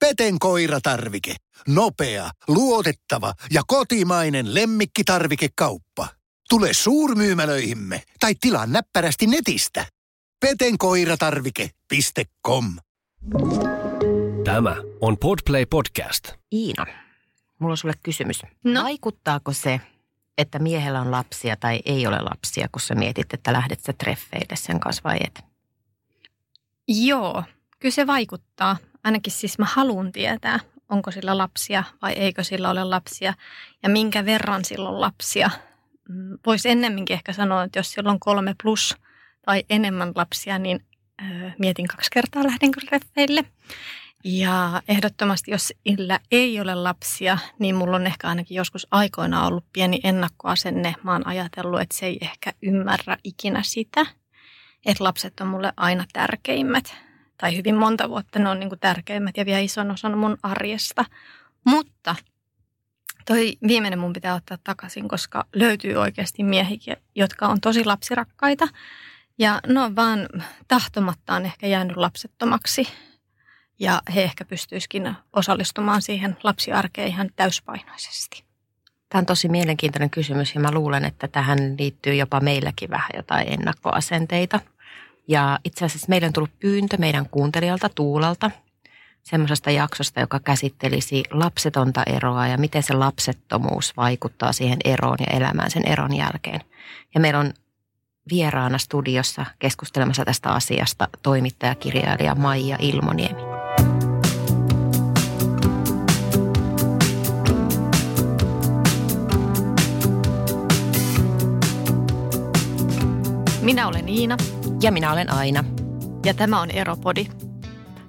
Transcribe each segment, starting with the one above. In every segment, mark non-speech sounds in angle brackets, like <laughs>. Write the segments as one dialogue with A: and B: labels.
A: Peten koiratarvike. Nopea, luotettava ja kotimainen lemmikkitarvikekauppa. Tule suurmyymälöihimme tai tilaa näppärästi netistä. petenkoiratarvike.com
B: Tämä on Podplay Podcast.
C: Iina, mulla on sulle kysymys.
D: No?
C: Vaikuttaako se, että miehellä on lapsia tai ei ole lapsia, kun sä mietit, että lähdet sä treffeille sen kanssa vai et?
D: Joo, kyllä se vaikuttaa. Ainakin siis mä haluan tietää, onko sillä lapsia vai eikö sillä ole lapsia ja minkä verran sillä on lapsia. Mm, Voisi ennemminkin ehkä sanoa, että jos sillä on kolme plus tai enemmän lapsia, niin ö, mietin kaksi kertaa lähdenkö treffeille. Ja ehdottomasti, jos sillä ei ole lapsia, niin mulla on ehkä ainakin joskus aikoina ollut pieni ennakkoasenne. Mä oon ajatellut, että se ei ehkä ymmärrä ikinä sitä, että lapset on mulle aina tärkeimmät. Tai hyvin monta vuotta ne on niin kuin tärkeimmät ja vie ison osan mun arjesta. Mutta toi viimeinen mun pitää ottaa takaisin, koska löytyy oikeasti miehiä, jotka on tosi lapsirakkaita. Ja ne on vaan tahtomattaan ehkä jäänyt lapsettomaksi. Ja he ehkä pystyisikin osallistumaan siihen lapsiarkeen ihan täyspainoisesti.
C: Tämä on tosi mielenkiintoinen kysymys ja mä luulen, että tähän liittyy jopa meilläkin vähän jotain ennakkoasenteita. Ja itse asiassa meillä on tullut pyyntö meidän kuuntelijalta Tuulalta semmoisesta jaksosta, joka käsittelisi lapsetonta eroa ja miten se lapsettomuus vaikuttaa siihen eroon ja elämään sen eron jälkeen. Ja meillä on vieraana studiossa keskustelemassa tästä asiasta toimittajakirjailija Maija Ilmoniemi.
D: Minä olen Iina
C: Ja minä olen Aina.
D: ja tämä on Eropodi.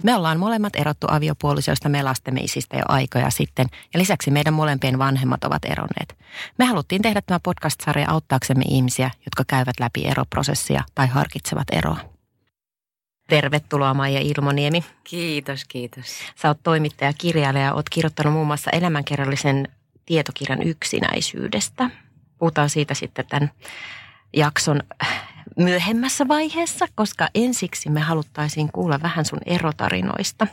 C: Me ollaan molemmat erottu aviopuolisoista me lastemme isistä jo aikoja sitten ja lisäksi meidän molempien vanhemmat ovat eronneet. Me haluttiin tehdä tämä podcast-sarja auttaaksemme ihmisiä, jotka käyvät läpi eroprosessia tai harkitsevat eroa. Tervetuloa Maija Ilmoniemi.
E: Kiitos, kiitos.
C: Sä oot toimittaja, kirjailija ja oot kirjoittanut muun muassa elämänkerrallisen tietokirjan yksinäisyydestä. Puhutaan siitä sitten tämän jakson myöhemmässä vaiheessa, koska ensiksi me haluttaisiin kuulla vähän sun erotarinoista.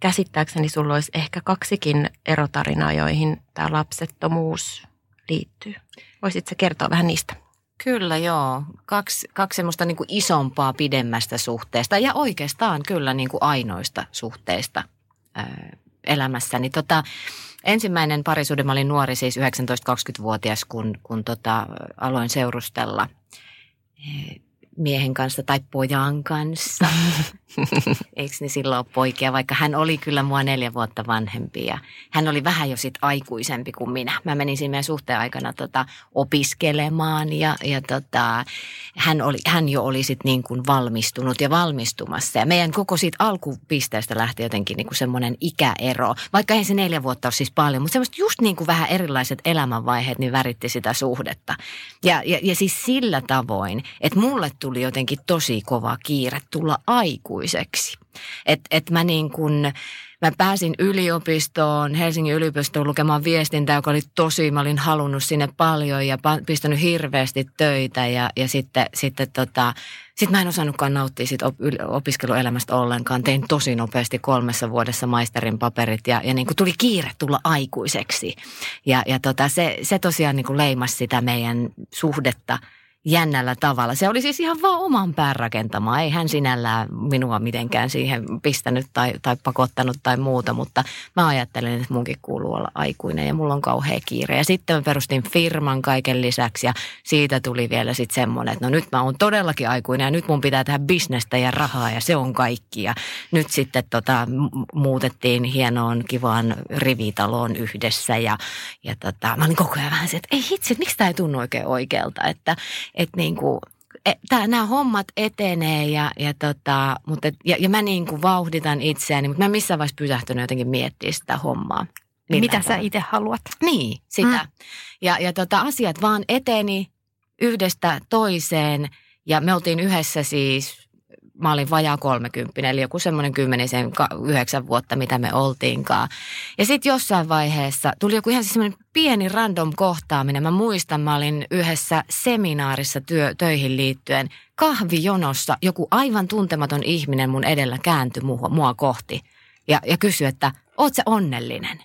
C: Käsittääkseni sulla olisi ehkä kaksikin erotarinaa, joihin tämä lapsettomuus liittyy. Voisitko kertoa vähän niistä?
E: Kyllä joo. Kaksi, kaksi semmoista niin kuin isompaa, pidemmästä suhteesta ja oikeastaan kyllä niin kuin ainoista suhteista ää, elämässäni. Tota, ensimmäinen parisuhde, mä olin nuori, siis 19-20-vuotias, kun, kun tota, aloin seurustella miehen kanssa tai pojan kanssa. <laughs> <laughs> Eikö ne silloin ole poikia, vaikka hän oli kyllä mua neljä vuotta vanhempi ja hän oli vähän jo sit aikuisempi kuin minä. Mä menin siinä meidän suhteen aikana tota, opiskelemaan ja, ja tota, hän, oli, hän jo oli sit niin kuin valmistunut ja valmistumassa. Ja meidän koko siitä alkupisteestä lähti jotenkin niin kuin semmoinen ikäero. Vaikka ei se neljä vuotta ole siis paljon, mutta semmoista just niin kuin vähän erilaiset elämänvaiheet niin väritti sitä suhdetta. Ja, ja, ja siis sillä tavoin, että mulle tuli jotenkin tosi kova kiire tulla aikuiseksi. Että et mä niin kuin, mä pääsin yliopistoon, Helsingin yliopistoon lukemaan viestintää, joka oli tosi, mä olin halunnut sinne paljon ja pistänyt hirveästi töitä ja, ja sitten, sitten tota, sit mä en osannutkaan nauttia siitä op- opiskeluelämästä ollenkaan. Tein tosi nopeasti kolmessa vuodessa maisterin paperit ja, ja niin kuin tuli kiire tulla aikuiseksi. Ja, ja tota, se, se tosiaan niin kuin leimasi sitä meidän suhdetta jännällä tavalla. Se oli siis ihan vaan oman pään rakentamaa. Ei hän sinällään minua mitenkään siihen pistänyt tai, tai pakottanut tai muuta, mutta mä ajattelin, että munkin kuuluu olla aikuinen ja mulla on kauhea kiire. Ja sitten mä perustin firman kaiken lisäksi ja siitä tuli vielä sitten semmoinen, että no nyt mä oon todellakin aikuinen ja nyt mun pitää tehdä bisnestä ja rahaa ja se on kaikki. Ja nyt sitten tota, muutettiin hienoon kivaan rivitaloon yhdessä ja, ja tota, mä olin koko ajan vähän se, että ei hitsi, miksi tämä ei tunnu oikein oikealta, että että niin kuin, nämä hommat etenee ja, ja, tota, mutta, ja, ja mä niin kuin vauhditan itseäni, mutta mä en missään vaiheessa pysähtynyt jotenkin miettiä sitä hommaa.
D: Mitä sä itse haluat?
E: Niin, sitä.
D: Mm.
E: Ja, ja tota, asiat vaan eteni yhdestä toiseen ja me oltiin yhdessä siis, mä olin vajaa 30, eli joku semmoinen kymmenisen, yhdeksän vuotta, mitä me oltiinkaan. Ja sitten jossain vaiheessa tuli joku ihan siis semmoinen pieni random kohtaaminen. Mä muistan, mä olin yhdessä seminaarissa työ, töihin liittyen kahvijonossa. Joku aivan tuntematon ihminen mun edellä kääntyi mua, mua kohti. ja, ja kysyi, että oot sä onnellinen?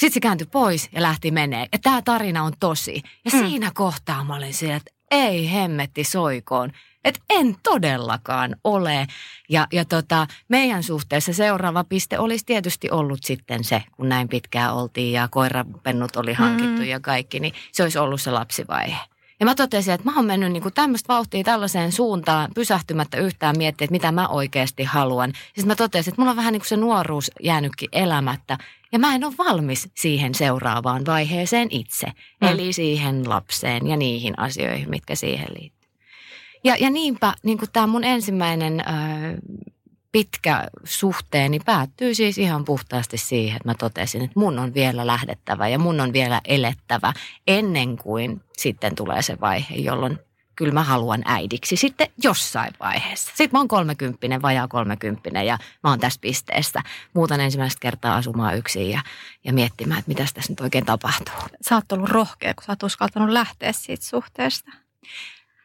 E: Sitten se kääntyi pois ja lähti menee. Ja tämä tarina on tosi. Ja mm. siinä kohtaa mä olin siellä, että ei hemmetti soikoon. Että en todellakaan ole. Ja, ja tota, meidän suhteessa seuraava piste olisi tietysti ollut sitten se, kun näin pitkään oltiin ja koirapennut oli hankittu mm. ja kaikki, niin se olisi ollut se lapsivaihe. Ja mä totesin, että mä oon mennyt niin tämmöistä vauhtia tällaiseen suuntaan pysähtymättä yhtään miettiä, että mitä mä oikeasti haluan. Sitten mä totesin, että mulla on vähän niin kuin se nuoruus jäänytkin elämättä. Ja mä en ole valmis siihen seuraavaan vaiheeseen itse. Mm. Eli siihen lapseen ja niihin asioihin, mitkä siihen liittyy. Ja, ja niinpä niin tämä mun ensimmäinen... Öö, pitkä suhteeni päättyy siis ihan puhtaasti siihen, että mä totesin, että mun on vielä lähdettävä ja mun on vielä elettävä ennen kuin sitten tulee se vaihe, jolloin kyllä mä haluan äidiksi sitten jossain vaiheessa. Sitten mä oon kolmekymppinen, vajaa kolmekymppinen ja mä oon tässä pisteessä. Muutan ensimmäistä kertaa asumaan yksin ja, ja miettimään, että mitä tässä nyt oikein tapahtuu.
D: Sä oot ollut rohkea, kun sä oot uskaltanut lähteä siitä suhteesta.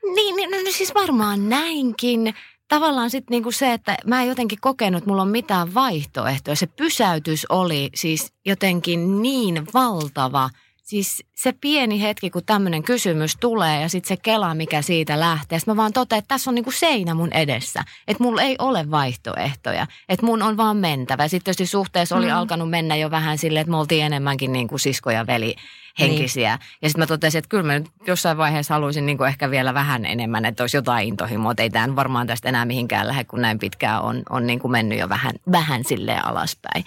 E: Niin, niin no, no siis varmaan näinkin tavallaan sitten niinku se, että mä en jotenkin kokenut, että mulla on mitään vaihtoehtoja. Se pysäytys oli siis jotenkin niin valtava. Siis se pieni hetki, kun tämmöinen kysymys tulee ja sitten se kela, mikä siitä lähtee. Sitten mä vaan totean, että tässä on niinku seinä mun edessä. Että mulla ei ole vaihtoehtoja. Että mun on vaan mentävä. Sitten tietysti suhteessa oli mm. alkanut mennä jo vähän silleen, että me oltiin enemmänkin niin kuin sisko ja veli henkisiä. Niin. Ja sitten mä totesin, että kyllä mä nyt jossain vaiheessa haluaisin niin kuin ehkä vielä vähän enemmän, että olisi jotain intohimoa. Ei tämä varmaan tästä enää mihinkään lähde, kun näin pitkään on, on niin kuin mennyt jo vähän, vähän silleen alaspäin.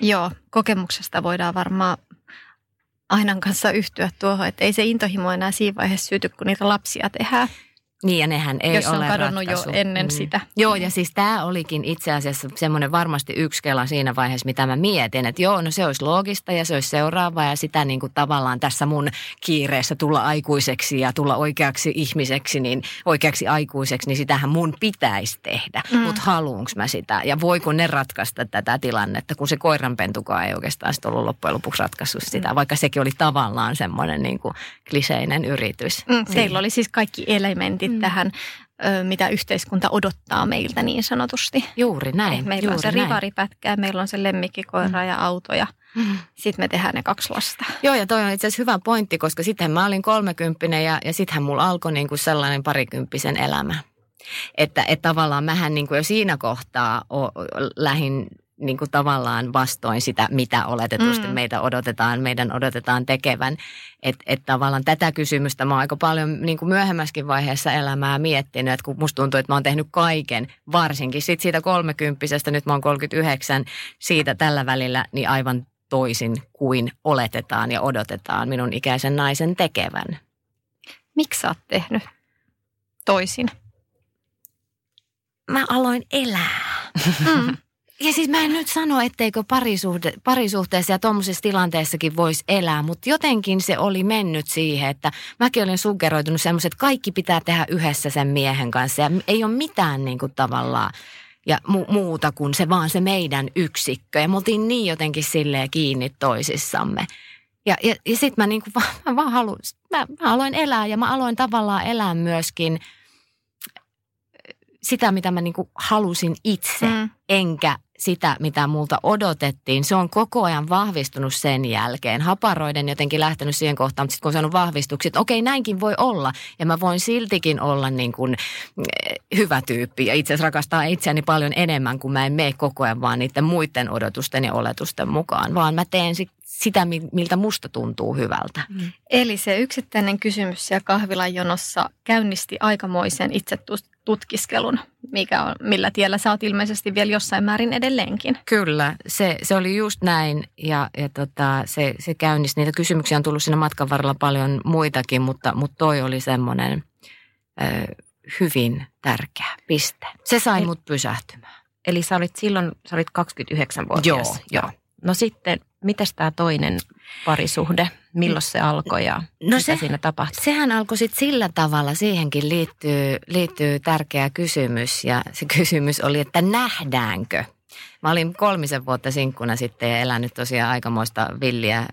D: Joo, kokemuksesta voidaan varmaan Ainan kanssa yhtyä tuohon, että ei se intohimo enää siinä vaiheessa syty, kun niitä lapsia tehdään.
E: Niin ja nehän ei
D: Jos
E: ole
D: on kadonnut
E: ratkaisu.
D: jo ennen mm. sitä.
E: Joo ja siis tämä olikin itse asiassa semmoinen varmasti yksi kela siinä vaiheessa, mitä mä mietin. Että joo, no se olisi loogista ja se olisi seuraava ja sitä niin kuin tavallaan tässä mun kiireessä tulla aikuiseksi ja tulla oikeaksi ihmiseksi, niin oikeaksi aikuiseksi, niin sitähän mun pitäisi tehdä. Mm. Mutta haluunko mä sitä ja voiko ne ratkaista tätä tilannetta, kun se koiranpentukaan ei oikeastaan sit ollut loppujen lopuksi ratkaissut sitä, mm. vaikka sekin oli tavallaan semmoinen niin kuin kliseinen yritys.
D: Mm. Teillä oli siis kaikki elementit mm. tähän, mitä yhteiskunta odottaa meiltä niin sanotusti.
E: Juuri näin.
D: Meillä
E: juuri
D: on se
E: näin.
D: rivaripätkä, meillä on se lemmikkikoira mm. ja auto ja mm. sitten me tehdään ne kaksi lasta.
E: Joo ja toi on itse asiassa hyvä pointti, koska sitten mä olin kolmekymppinen ja, ja sittenhän mulla alkoi niin kuin sellainen parikymppisen elämä. Että, että tavallaan mähän niin kuin jo siinä kohtaa o, lähin niin kuin tavallaan vastoin sitä, mitä oletetusti mm. meitä odotetaan, meidän odotetaan tekevän. Että et tavallaan tätä kysymystä mä oon aika paljon niin kuin myöhemmäskin vaiheessa elämää miettinyt, että kun musta tuntuu, että mä oon tehnyt kaiken, varsinkin sit siitä kolmekymppisestä, nyt mä oon 39, siitä tällä välillä, niin aivan toisin kuin oletetaan ja odotetaan minun ikäisen naisen tekevän.
D: Miksi sä oot tehnyt toisin?
E: Mä aloin elää. Mm. Ja siis mä en nyt sano, etteikö parisuhte, parisuhteessa ja tuommoisessa tilanteessakin voisi elää, mutta jotenkin se oli mennyt siihen, että mäkin olin suggeroitunut semmoiset, että kaikki pitää tehdä yhdessä sen miehen kanssa ja ei ole mitään niin kuin tavallaan ja mu- muuta kuin se vaan se meidän yksikkö. Ja me oltiin niin jotenkin silleen kiinni toisissamme. Ja, ja, ja sitten mä, niinku, <laughs> mä vaan mä, mä aloin elää ja mä aloin tavallaan elää myöskin sitä, mitä mä niinku halusin itse, mm. enkä sitä, mitä multa odotettiin. Se on koko ajan vahvistunut sen jälkeen. Haparoiden jotenkin lähtenyt siihen kohtaan, mutta sitten kun on saanut että okei, näinkin voi olla. Ja mä voin siltikin olla niin kuin eh, hyvä tyyppi. Ja itse asiassa rakastaa itseäni paljon enemmän, kun mä en mene koko ajan vaan niiden muiden odotusten ja oletusten mukaan. Vaan mä teen sitä, miltä musta tuntuu hyvältä. Mm.
D: Eli se yksittäinen kysymys siellä kahvilan jonossa käynnisti aikamoisen itse tutkiskelun, mikä on, millä tiellä sä oot ilmeisesti vielä jossain määrin edelleenkin.
E: Kyllä, se, se oli just näin ja, ja tota, se, se käynnisti. Niitä kysymyksiä on tullut siinä matkan varrella paljon muitakin, mutta, mutta toi oli semmoinen ö, hyvin tärkeä piste. Se sai Eli, mut pysähtymään.
C: Eli sä olit silloin, sä olit 29-vuotias.
E: Joo, joo.
C: No sitten, miten tämä toinen parisuhde, milloin se alkoi ja no mitä se, siinä tapahtui?
E: Sehän alkoi sitten sillä tavalla, siihenkin liittyy, liittyy tärkeä kysymys. Ja se <laughs> kysymys oli, että nähdäänkö? Mä olin kolmisen vuotta sinkkuna sitten ja elänyt tosiaan aikamoista villiä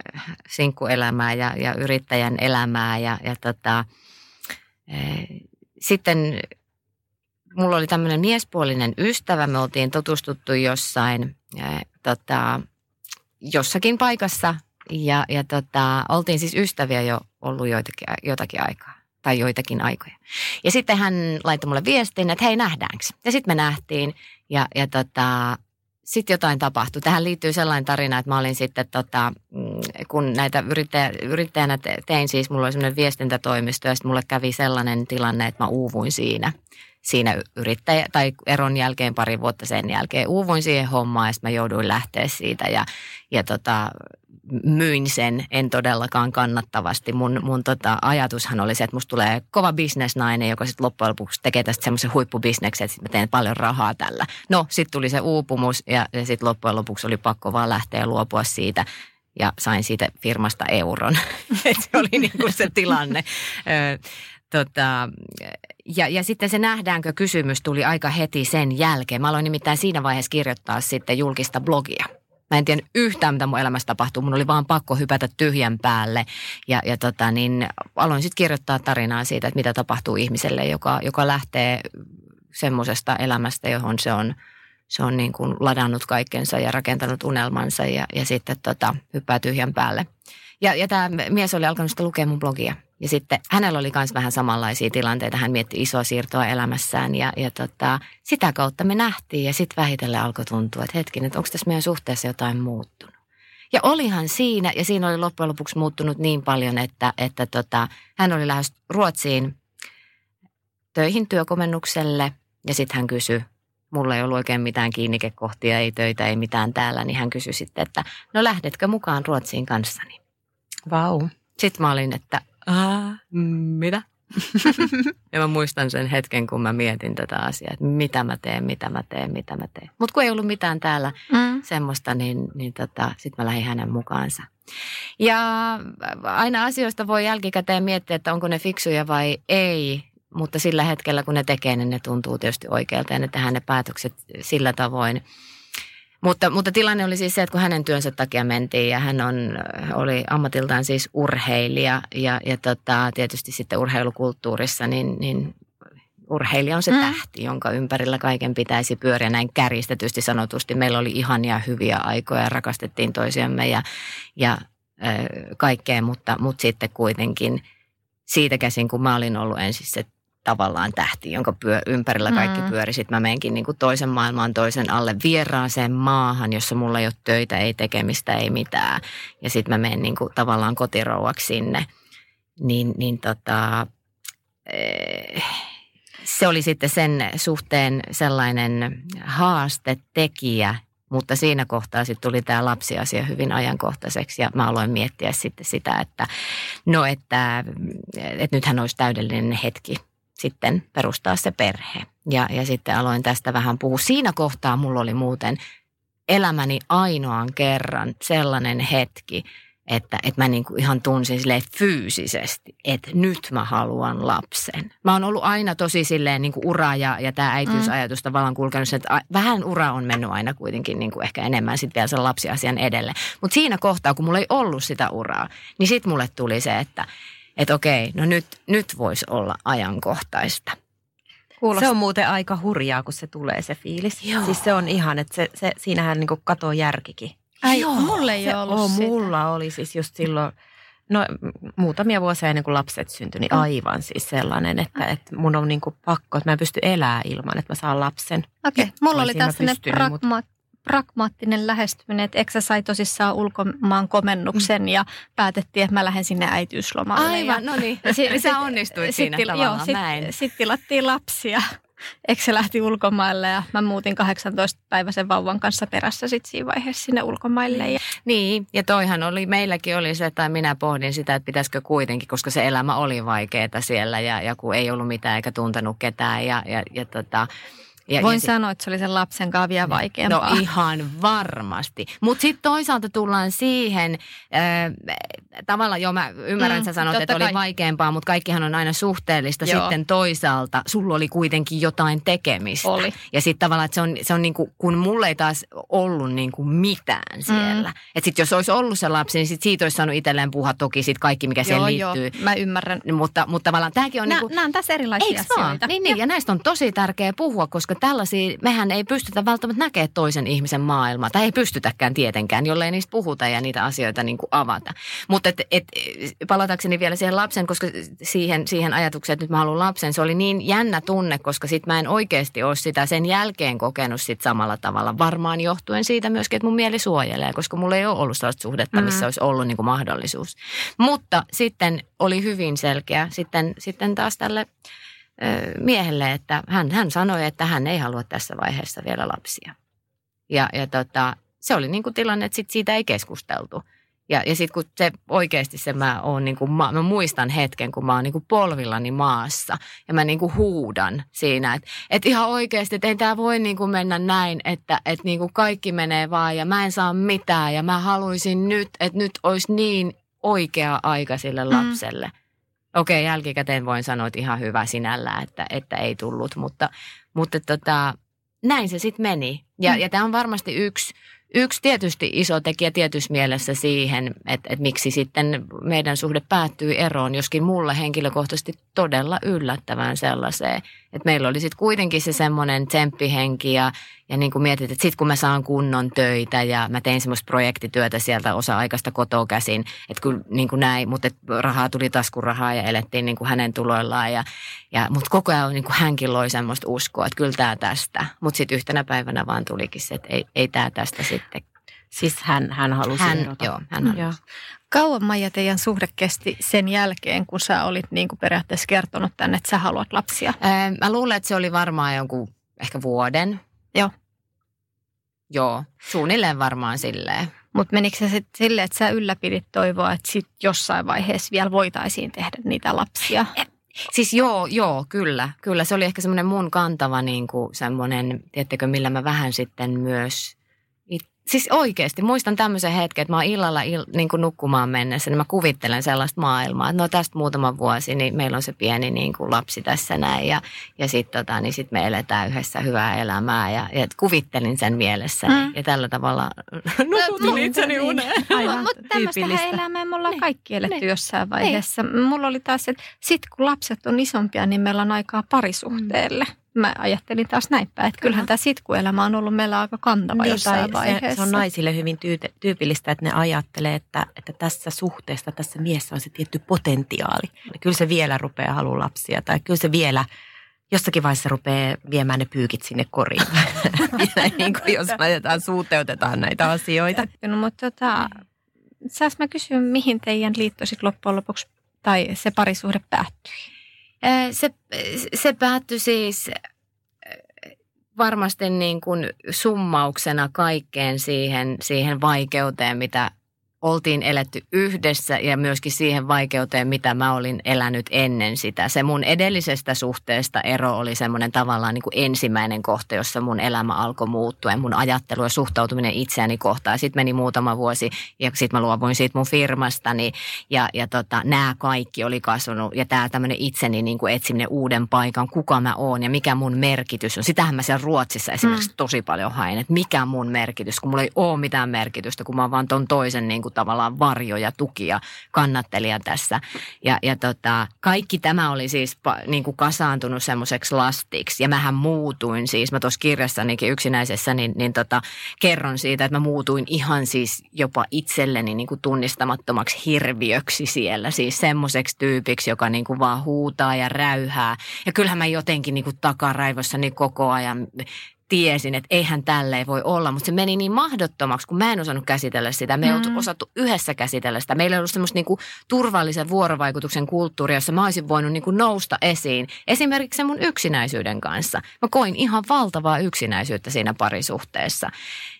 E: sinkkuelämää ja, ja yrittäjän elämää. Ja, ja tota, e, sitten mulla oli tämmöinen miespuolinen ystävä, me oltiin tutustuttu jossain tota, jossakin paikassa ja, ja tota, oltiin siis ystäviä jo ollut joitakin, jotakin aikaa tai joitakin aikoja. Ja sitten hän laittoi mulle viestin, että hei nähdäänkö. Ja sitten me nähtiin ja, ja tota, sitten jotain tapahtui. Tähän liittyy sellainen tarina, että mä olin sitten, tota, mm, kun näitä yrittäjä, yrittäjänä tein siis, mulla oli semmoinen viestintätoimisto ja sitten mulle kävi sellainen tilanne, että mä uuvuin siinä siinä yrittäjä, tai eron jälkeen pari vuotta sen jälkeen. Uuvuin siihen hommaan ja sitten mä jouduin lähteä siitä ja, ja tota, myin sen, en todellakaan kannattavasti. Mun, mun tota, ajatushan oli se, että musta tulee kova bisnesnainen, joka sitten loppujen lopuksi tekee tästä semmoisen huippubisneksen, että sit mä teen paljon rahaa tällä. No, sitten tuli se uupumus ja, ja sitten loppujen lopuksi oli pakko vaan lähteä luopua siitä ja sain siitä firmasta euron. <laughs> se oli niin kuin se tilanne. Tota, ja, ja sitten se nähdäänkö kysymys tuli aika heti sen jälkeen. Mä aloin nimittäin siinä vaiheessa kirjoittaa sitten julkista blogia. Mä en tiedä yhtään, mitä mun elämässä tapahtuu. Mun oli vaan pakko hypätä tyhjän päälle. Ja, ja tota, niin aloin sitten kirjoittaa tarinaa siitä, että mitä tapahtuu ihmiselle, joka, joka lähtee semmoisesta elämästä, johon se on, se on niin kuin ladannut kaikkensa ja rakentanut unelmansa ja, ja sitten tota, hyppää tyhjän päälle. Ja, ja tämä mies oli alkanut sitä lukea mun blogia. Ja sitten hänellä oli myös vähän samanlaisia tilanteita. Hän mietti isoa siirtoa elämässään ja, ja tota, sitä kautta me nähtiin ja sitten vähitellen alkoi tuntua, että hetkinen, että onko tässä meidän suhteessa jotain muuttunut. Ja olihan siinä, ja siinä oli loppujen lopuksi muuttunut niin paljon, että, että tota, hän oli lähes Ruotsiin töihin työkomennukselle ja sitten hän kysyi, mulla ei ollut oikein mitään kiinnikekohtia, ei töitä, ei mitään täällä, niin hän kysyi sitten, että no lähdetkö mukaan Ruotsiin kanssani?
C: Vau. Wow.
E: Sitten mä olin, että Aa, mitä? <laughs> ja mä muistan sen hetken, kun mä mietin tätä asiaa, että mitä mä teen, mitä mä teen, mitä mä teen. Mutta kun ei ollut mitään täällä mm. semmoista, niin, niin tota, sitten mä lähdin hänen mukaansa. Ja aina asioista voi jälkikäteen miettiä, että onko ne fiksuja vai ei, mutta sillä hetkellä, kun ne tekee, niin ne tuntuu tietysti oikealta ja ne tehdään ne päätökset sillä tavoin – mutta, mutta tilanne oli siis se, että kun hänen työnsä takia mentiin ja hän on, oli ammatiltaan siis urheilija ja, ja tota, tietysti sitten urheilukulttuurissa, niin, niin urheilija on se mm. tähti, jonka ympärillä kaiken pitäisi pyöriä näin kärjistetysti sanotusti. Meillä oli ihania hyviä aikoja, rakastettiin toisiamme ja, ja äh, kaikkea, mutta, mutta sitten kuitenkin siitä käsin, kun mä olin ollut ensin se tavallaan tähti, jonka pyö, ympärillä kaikki mm. pyöri. Sitten mä menenkin niin kuin toisen maailman toisen alle vieraaseen maahan, jossa mulla ei ole töitä, ei tekemistä, ei mitään. Ja sitten mä menen niin kuin tavallaan kotirouvaksi sinne. Niin, niin tota, eh, se oli sitten sen suhteen sellainen haastetekijä, mutta siinä kohtaa sitten tuli tämä lapsiasia hyvin ajankohtaiseksi ja mä aloin miettiä sitten sitä, että no että, että nythän olisi täydellinen hetki sitten perustaa se perhe. Ja, ja sitten aloin tästä vähän puhua. Siinä kohtaa mulla oli muuten elämäni ainoan kerran sellainen hetki, että, että mä niin kuin ihan tunsin silleen fyysisesti, että nyt mä haluan lapsen. Mä oon ollut aina tosi silleen niin kuin ura ja, ja tämä äitiysajatus mm. tavallaan kulkenut, että vähän ura on mennyt aina kuitenkin niin kuin ehkä enemmän sitten vielä sen lapsiasian edelle. Mutta siinä kohtaa, kun mulla ei ollut sitä uraa, niin sitten mulle tuli se, että että okei, no nyt, nyt voisi olla ajankohtaista.
C: Kuulostaa. Se on muuten aika hurjaa, kun se tulee se fiilis. Joo. Siis se on ihan, että se, se, siinähän niin katoo järkikin.
D: Ai, Joo, mulle ei
C: se,
D: ollut
C: sitä. Mulla oli siis just silloin, no muutamia vuosia ennen kuin lapset syntyi, niin mm. aivan siis sellainen, että, että mun on niin kuin pakko, että mä en pysty elämään ilman, että mä saan lapsen.
D: Okei, okay. mulla oli taas sellainen pragma- pragmaattinen lähestyminen, että Eksä sai tosissaan ulkomaan komennuksen mm. ja päätettiin, että mä lähden sinne äitiyslomalle.
E: Aivan,
D: ja,
E: no niin. <laughs> Si- Sä onnistuit siinä
D: sit,
E: tavallaan,
D: joo, Sitten sit tilattiin lapsia. <laughs> Eksä lähti ulkomaille ja mä muutin 18-päiväisen vauvan kanssa perässä sit siinä vaiheessa sinne ulkomaille. Ja...
E: Niin, ja toihan oli, meilläkin oli se, että minä pohdin sitä, että pitäisikö kuitenkin, koska se elämä oli vaikeaa siellä ja, ja kun ei ollut mitään eikä tuntenut ketään ja, ja, ja tota,
D: ja, Voin ja sanoa, että se oli sen lapsen kanssa vielä vaikeampaa.
E: No ihan varmasti. Mutta sitten toisaalta tullaan siihen, äh, tavallaan joo mä ymmärrän, mm, että sä sanot, että oli vaikeampaa, mutta kaikkihan on aina suhteellista. Joo. Sitten toisaalta sulla oli kuitenkin jotain tekemistä.
D: Oli.
E: Ja sitten tavallaan, että se on, se on niin kuin, kun mulle ei taas ollut niin kuin mitään siellä. Mm. Että sitten jos olisi ollut se lapsi, niin sit siitä olisi saanut itselleen puhua toki sit kaikki, mikä siihen liittyy.
D: Joo, mä ymmärrän.
E: Mutta, mutta tavallaan tämäkin on...
D: Nä,
E: niin
D: nämä on tässä erilaisia asioita.
E: Niin, niin, ja näistä on tosi tärkeää puhua, koska koska tällaisia, mehän ei pystytä välttämättä näkemään toisen ihmisen maailmaa, tai ei pystytäkään tietenkään, jollei niistä puhuta ja niitä asioita niin kuin avata. Mutta et, et, palatakseni vielä siihen lapsen, koska siihen, siihen ajatukseen, että nyt mä haluan lapsen, se oli niin jännä tunne, koska sit mä en oikeasti ole sitä sen jälkeen kokenut sit samalla tavalla. Varmaan johtuen siitä myöskin, että mun mieli suojelee, koska mulla ei ole ollut sellaista suhdetta, missä mm. olisi ollut niin kuin mahdollisuus. Mutta sitten oli hyvin selkeä sitten, sitten taas tälle miehelle, että hän, hän sanoi, että hän ei halua tässä vaiheessa vielä lapsia. Ja, ja tota, se oli niin kuin tilanne, että sit siitä ei keskusteltu. Ja, ja sitten kun se oikeasti se mä oon, niin kuin, mä, mä muistan hetken, kun mä oon niin kuin polvillani maassa ja mä niin kuin huudan siinä, että, että ihan oikeasti, että ei tämä voi niin kuin mennä näin, että, että niin kuin kaikki menee vaan ja mä en saa mitään ja mä haluaisin nyt, että nyt olisi niin oikea aika sille mm. lapselle. Mm. Okei, jälkikäteen voin sanoa, että ihan hyvä sinällä, että, että ei tullut, mutta, mutta tota, näin se sitten meni. Ja, mm. ja tämä on varmasti yksi, yksi tietysti iso tekijä tietyssä mielessä siihen, että, että miksi sitten meidän suhde päättyy eroon, joskin mulle henkilökohtaisesti todella yllättävän sellaiseen. Että meillä oli sitten kuitenkin se semmoinen tsemppihenki ja, ja niin kuin mietit, että sitten kun mä saan kunnon töitä ja mä tein semmoista projektityötä sieltä osa-aikaista kotoa käsin, että kyllä niin kuin näin, mutta rahaa tuli taskurahaa ja elettiin niin kuin hänen tuloillaan ja, ja mutta koko ajan niin kuin hänkin loi semmoista uskoa, että kyllä tämä tästä. Mutta sitten yhtenä päivänä vaan tulikin se, että ei, ei tämä tästä sitten
C: Siis hän, hän halusi
E: hän, erota. Joo, hän halusi. Joo.
D: Kauan Maija teidän suhde kesti sen jälkeen, kun sä olit niin kuin periaatteessa kertonut tänne, että sä haluat lapsia?
E: Ää, mä luulen, että se oli varmaan jonkun ehkä vuoden.
D: Joo.
E: Joo, suunnilleen varmaan silleen.
D: Mutta menikö se sitten silleen, että sä ylläpidit toivoa, että sit jossain vaiheessa vielä voitaisiin tehdä niitä lapsia?
E: Siis joo, joo, kyllä. Kyllä se oli ehkä semmoinen mun kantava niin kuin semmoinen, tiettekö millä mä vähän sitten myös Siis oikeasti, muistan tämmöisen hetken, että mä oon illalla il, niin kuin nukkumaan mennessä, niin mä kuvittelen sellaista maailmaa, että no tästä muutama vuosi, niin meillä on se pieni niin kuin lapsi tässä näin ja, ja sitten tota, niin sit me eletään yhdessä hyvää elämää ja, ja kuvittelin sen mielessä mm. ja tällä tavalla <laughs> nukutin itseni uneen. <laughs>
D: Mutta tämmöistä elämää me ollaan niin. kaikki eletty niin. jossain vaiheessa. Niin. Mulla oli taas, että sit kun lapset on isompia, niin meillä on aikaa parisuhteelle. Mm mä ajattelin taas näinpä, että kyllähän tämä sitkuelämä on ollut meillä aika kantava niin, jossain vaiheessa.
C: Se, se on naisille hyvin tyypillistä, että ne ajattelee, että, että tässä suhteessa, tässä miessä on se tietty potentiaali. Kyllä se vielä rupeaa haluaa lapsia tai kyllä se vielä jossakin vaiheessa rupeaa viemään ne pyykit sinne koriin. <laughs> niin kuin jos laitetaan, suuteutetaan näitä asioita.
D: No, mutta tota, saas mä kysyä, mihin teidän liitto sitten loppujen lopuksi tai se parisuhde päättyi?
E: Se, se päättyi siis varmasti niin kuin summauksena kaikkeen siihen, siihen vaikeuteen, mitä oltiin eletty yhdessä ja myöskin siihen vaikeuteen, mitä mä olin elänyt ennen sitä. Se mun edellisestä suhteesta ero oli semmoinen tavallaan niin kuin ensimmäinen kohta, jossa mun elämä alkoi muuttua ja mun ajattelu ja suhtautuminen itseäni kohtaan. Sitten meni muutama vuosi ja sitten mä luovuin siitä mun firmastani ja, ja tota, nämä kaikki oli kasvanut ja tämä tämmöinen itseni niin kuin etsiminen uuden paikan, kuka mä oon ja mikä mun merkitys on. Sitähän mä siellä Ruotsissa esimerkiksi mm. tosi paljon hain, että mikä mun merkitys, kun mulla ei ole mitään merkitystä, kun mä oon vaan ton toisen niin kuin kuin tavallaan varjo ja tuki ja kannattelija tässä. Ja, ja tota, kaikki tämä oli siis niin kuin kasaantunut semmoiseksi lastiksi. Ja mähän muutuin siis, mä tuossa kirjassanikin yksinäisessä, niin, niin tota, kerron siitä, että mä muutuin ihan siis jopa itselleni niin kuin tunnistamattomaksi hirviöksi siellä. Siis semmoiseksi tyypiksi, joka niin kuin vaan huutaa ja räyhää. Ja kyllähän mä jotenkin niin kuin takaraivossani koko ajan tiesin, että eihän tälleen voi olla, mutta se meni niin mahdottomaksi, kun mä en osannut käsitellä sitä. Me ei mm. osattu yhdessä käsitellä sitä. Meillä ei ollut semmoista niin kuin turvallisen vuorovaikutuksen kulttuuria, jossa mä olisin voinut niin kuin nousta esiin. Esimerkiksi sen mun yksinäisyyden kanssa. Mä koin ihan valtavaa yksinäisyyttä siinä parisuhteessa.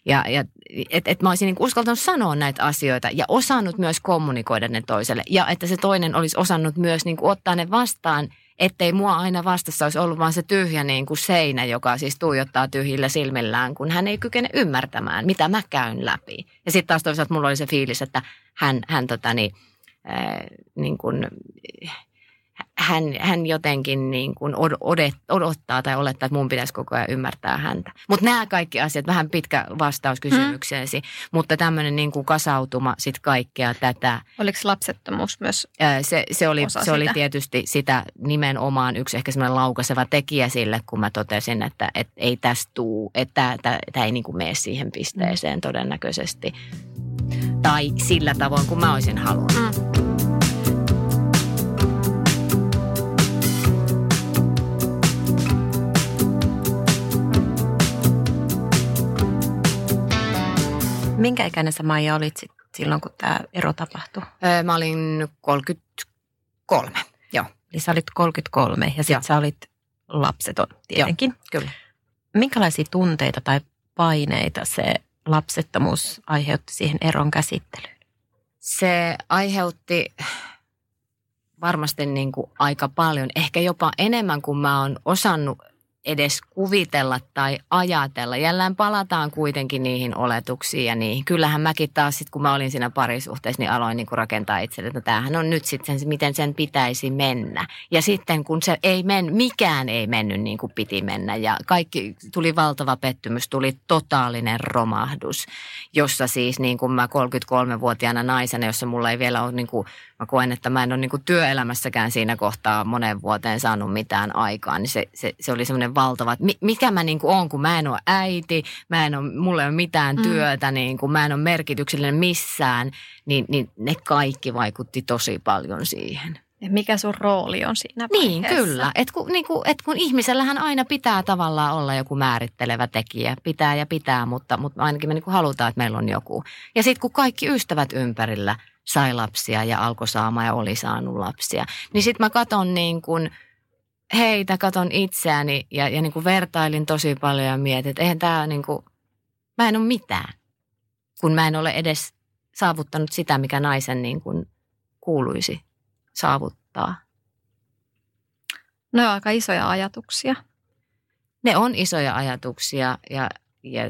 E: Ja, ja että et mä olisin niin kuin uskaltanut sanoa näitä asioita ja osannut myös kommunikoida ne toiselle. Ja että se toinen olisi osannut myös niin kuin ottaa ne vastaan – ettei mua aina vastassa olisi ollut vaan se tyhjä niin kuin seinä, joka siis tuijottaa tyhjillä silmillään, kun hän ei kykene ymmärtämään, mitä mä käyn läpi. Ja sitten taas toisaalta mulla oli se fiilis, että hän, hän tota niin, äh, niin kuin, hän, hän jotenkin niin kuin odet, odottaa tai olettaa, että mun pitäisi koko ajan ymmärtää häntä. Mutta nämä kaikki asiat, vähän pitkä vastaus kysymykseesi, mm. mutta tämmöinen niin kuin kasautuma sit kaikkea tätä.
D: Oliko lapsettomuus myös
E: Se, se, oli, se sitä? oli tietysti sitä nimenomaan yksi ehkä semmoinen laukaseva tekijä sille, kun mä totesin, että, että ei tästä tuu, että tämä ei niin kuin mene siihen pisteeseen mm. todennäköisesti. Tai sillä tavoin, kuin mä olisin halunnut. Mm.
C: Minkä ikäinen sä Maija olit sit silloin, kun tämä ero tapahtui?
E: Öö, mä olin 33, joo.
C: Eli sä olit 33 ja sitten sä olit lapseton tietenkin.
E: Joo, kyllä.
C: Minkälaisia tunteita tai paineita se lapsettomuus aiheutti siihen eron käsittelyyn?
E: Se aiheutti varmasti niin kuin aika paljon, ehkä jopa enemmän kuin mä oon osannut edes kuvitella tai ajatella. Jälleen palataan kuitenkin niihin oletuksiin ja niihin. Kyllähän mäkin taas sitten, kun mä olin siinä parisuhteessa, niin aloin niin kuin rakentaa itselle, että tämähän on nyt sitten se, miten sen pitäisi mennä. Ja sitten kun se ei men, mikään ei mennyt niin kuin piti mennä ja kaikki, tuli valtava pettymys, tuli totaalinen romahdus, jossa siis niin kuin mä 33-vuotiaana naisena, jossa mulla ei vielä ole niin kuin mä koen, että mä en ole niin kuin työelämässäkään siinä kohtaa monen vuoteen saanut mitään aikaa, niin se, se, se oli semmoinen valtava, että mikä mä niin kuin on, kun mä en ole äiti, mä en ole, mulla ei ole mitään mm. työtä, niin kuin mä en ole merkityksellinen missään, niin, niin ne kaikki vaikutti tosi paljon siihen.
D: Ja mikä sun rooli on siinä
E: Niin, kyllä. Et kun, niin kuin, et kun ihmisellähän aina pitää tavallaan olla joku määrittelevä tekijä. Pitää ja pitää, mutta, mutta ainakin me niin halutaan, että meillä on joku. Ja sitten kun kaikki ystävät ympärillä – sai lapsia ja alkoi saamaan ja oli saanut lapsia. Niin sitten mä katon niin kuin heitä, katon itseäni ja, ja niin kuin vertailin tosi paljon ja mietin, että eihän tämä niin kuin, mä en ole mitään, kun mä en ole edes saavuttanut sitä, mikä naisen niin kuin kuuluisi saavuttaa.
D: No aika isoja ajatuksia.
E: Ne on isoja ajatuksia ja, ja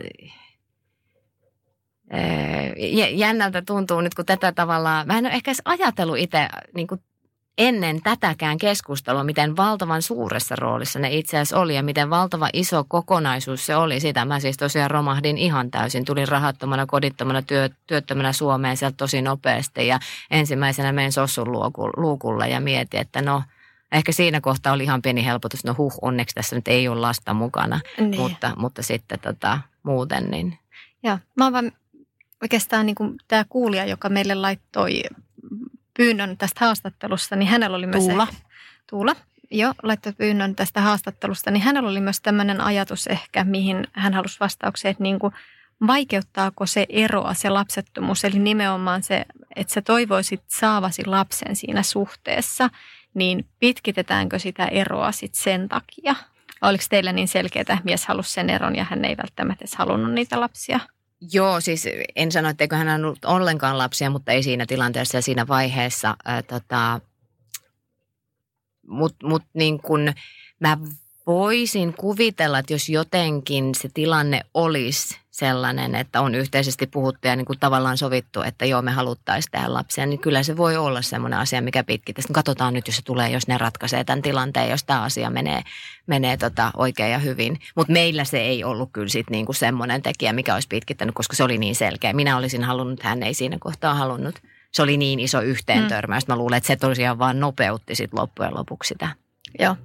E: jännältä tuntuu nyt, kun tätä tavallaan, mä en ole ehkä edes ajatellut itse niin kuin ennen tätäkään keskustelua, miten valtavan suuressa roolissa ne itse asiassa oli ja miten valtava iso kokonaisuus se oli. Sitä mä siis tosiaan romahdin ihan täysin. Tulin rahattomana, kodittomana, työ, työttömänä Suomeen sieltä tosi nopeasti ja ensimmäisenä menin sossun luukulle ja mietin, että no ehkä siinä kohtaa oli ihan pieni helpotus. No huh, onneksi tässä nyt ei ole lasta mukana, niin. mutta, mutta sitten tota, muuten niin.
D: Joo, mä oon vaan oikeastaan niin kuin tämä kuulija, joka meille laittoi pyynnön tästä haastattelusta, niin hänellä oli myös...
E: Tuula.
D: Tuula, joo, laittoi pyynnön tästä haastattelusta, niin hänellä oli myös tämmöinen ajatus ehkä, mihin hän halusi vastauksia, että niin kuin, vaikeuttaako se eroa, se lapsettomuus, eli nimenomaan se, että sä toivoisit saavasi lapsen siinä suhteessa, niin pitkitetäänkö sitä eroa sitten sen takia? Oliko teillä niin selkeää, että mies halusi sen eron ja hän ei välttämättä edes halunnut niitä lapsia?
E: Joo, siis en sano, etteikö hän ollut ollenkaan lapsia, mutta ei siinä tilanteessa ja siinä vaiheessa. Ää, tota, Mutta mut niin kun mä voisin kuvitella, että jos jotenkin se tilanne olisi sellainen, että on yhteisesti puhuttu ja niin kuin tavallaan sovittu, että joo me haluttaisiin tehdä lapsia, niin kyllä se voi olla semmoinen asia, mikä pitkittää. Sitten katsotaan nyt, jos se tulee, jos ne ratkaisee tämän tilanteen, jos tämä asia menee, menee tota oikein ja hyvin. Mutta meillä se ei ollut kyllä sitten niin kuin semmoinen tekijä, mikä olisi pitkittänyt, koska se oli niin selkeä. Minä olisin halunnut, hän ei siinä kohtaa halunnut. Se oli niin iso yhteentörmäys. Mm. Mä luulen, että se tosiaan vaan nopeutti sitten loppujen lopuksi sitä.
D: Joo.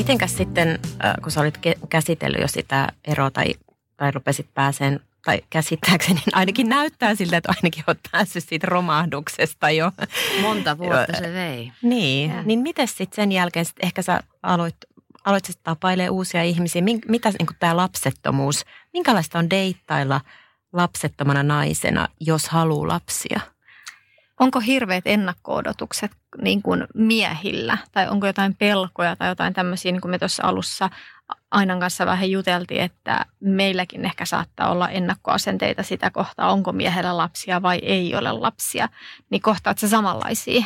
C: Mitenkäs sitten, äh, kun sä olit käsitellyt jo sitä eroa tai, tai rupesit pääseen, tai käsittääkseni, niin ainakin näyttää siltä, että ainakin olet päässyt siitä romahduksesta jo.
E: Monta vuotta se vei.
C: Niin, ja. niin miten sitten sen jälkeen, sit ehkä sä aloit, aloit sitten tapailemaan uusia ihmisiä. Mitä niin tämä lapsettomuus, minkälaista on deittailla lapsettomana naisena, jos haluaa lapsia?
D: Onko hirveät ennakko-odotukset niin kuin miehillä? Tai onko jotain pelkoja tai jotain tämmöisiä, niin kuin me tuossa alussa Ainan kanssa vähän juteltiin, että meilläkin ehkä saattaa olla ennakkoasenteita sitä kohtaa, onko miehellä lapsia vai ei ole lapsia. Niin kohtaat se samanlaisia?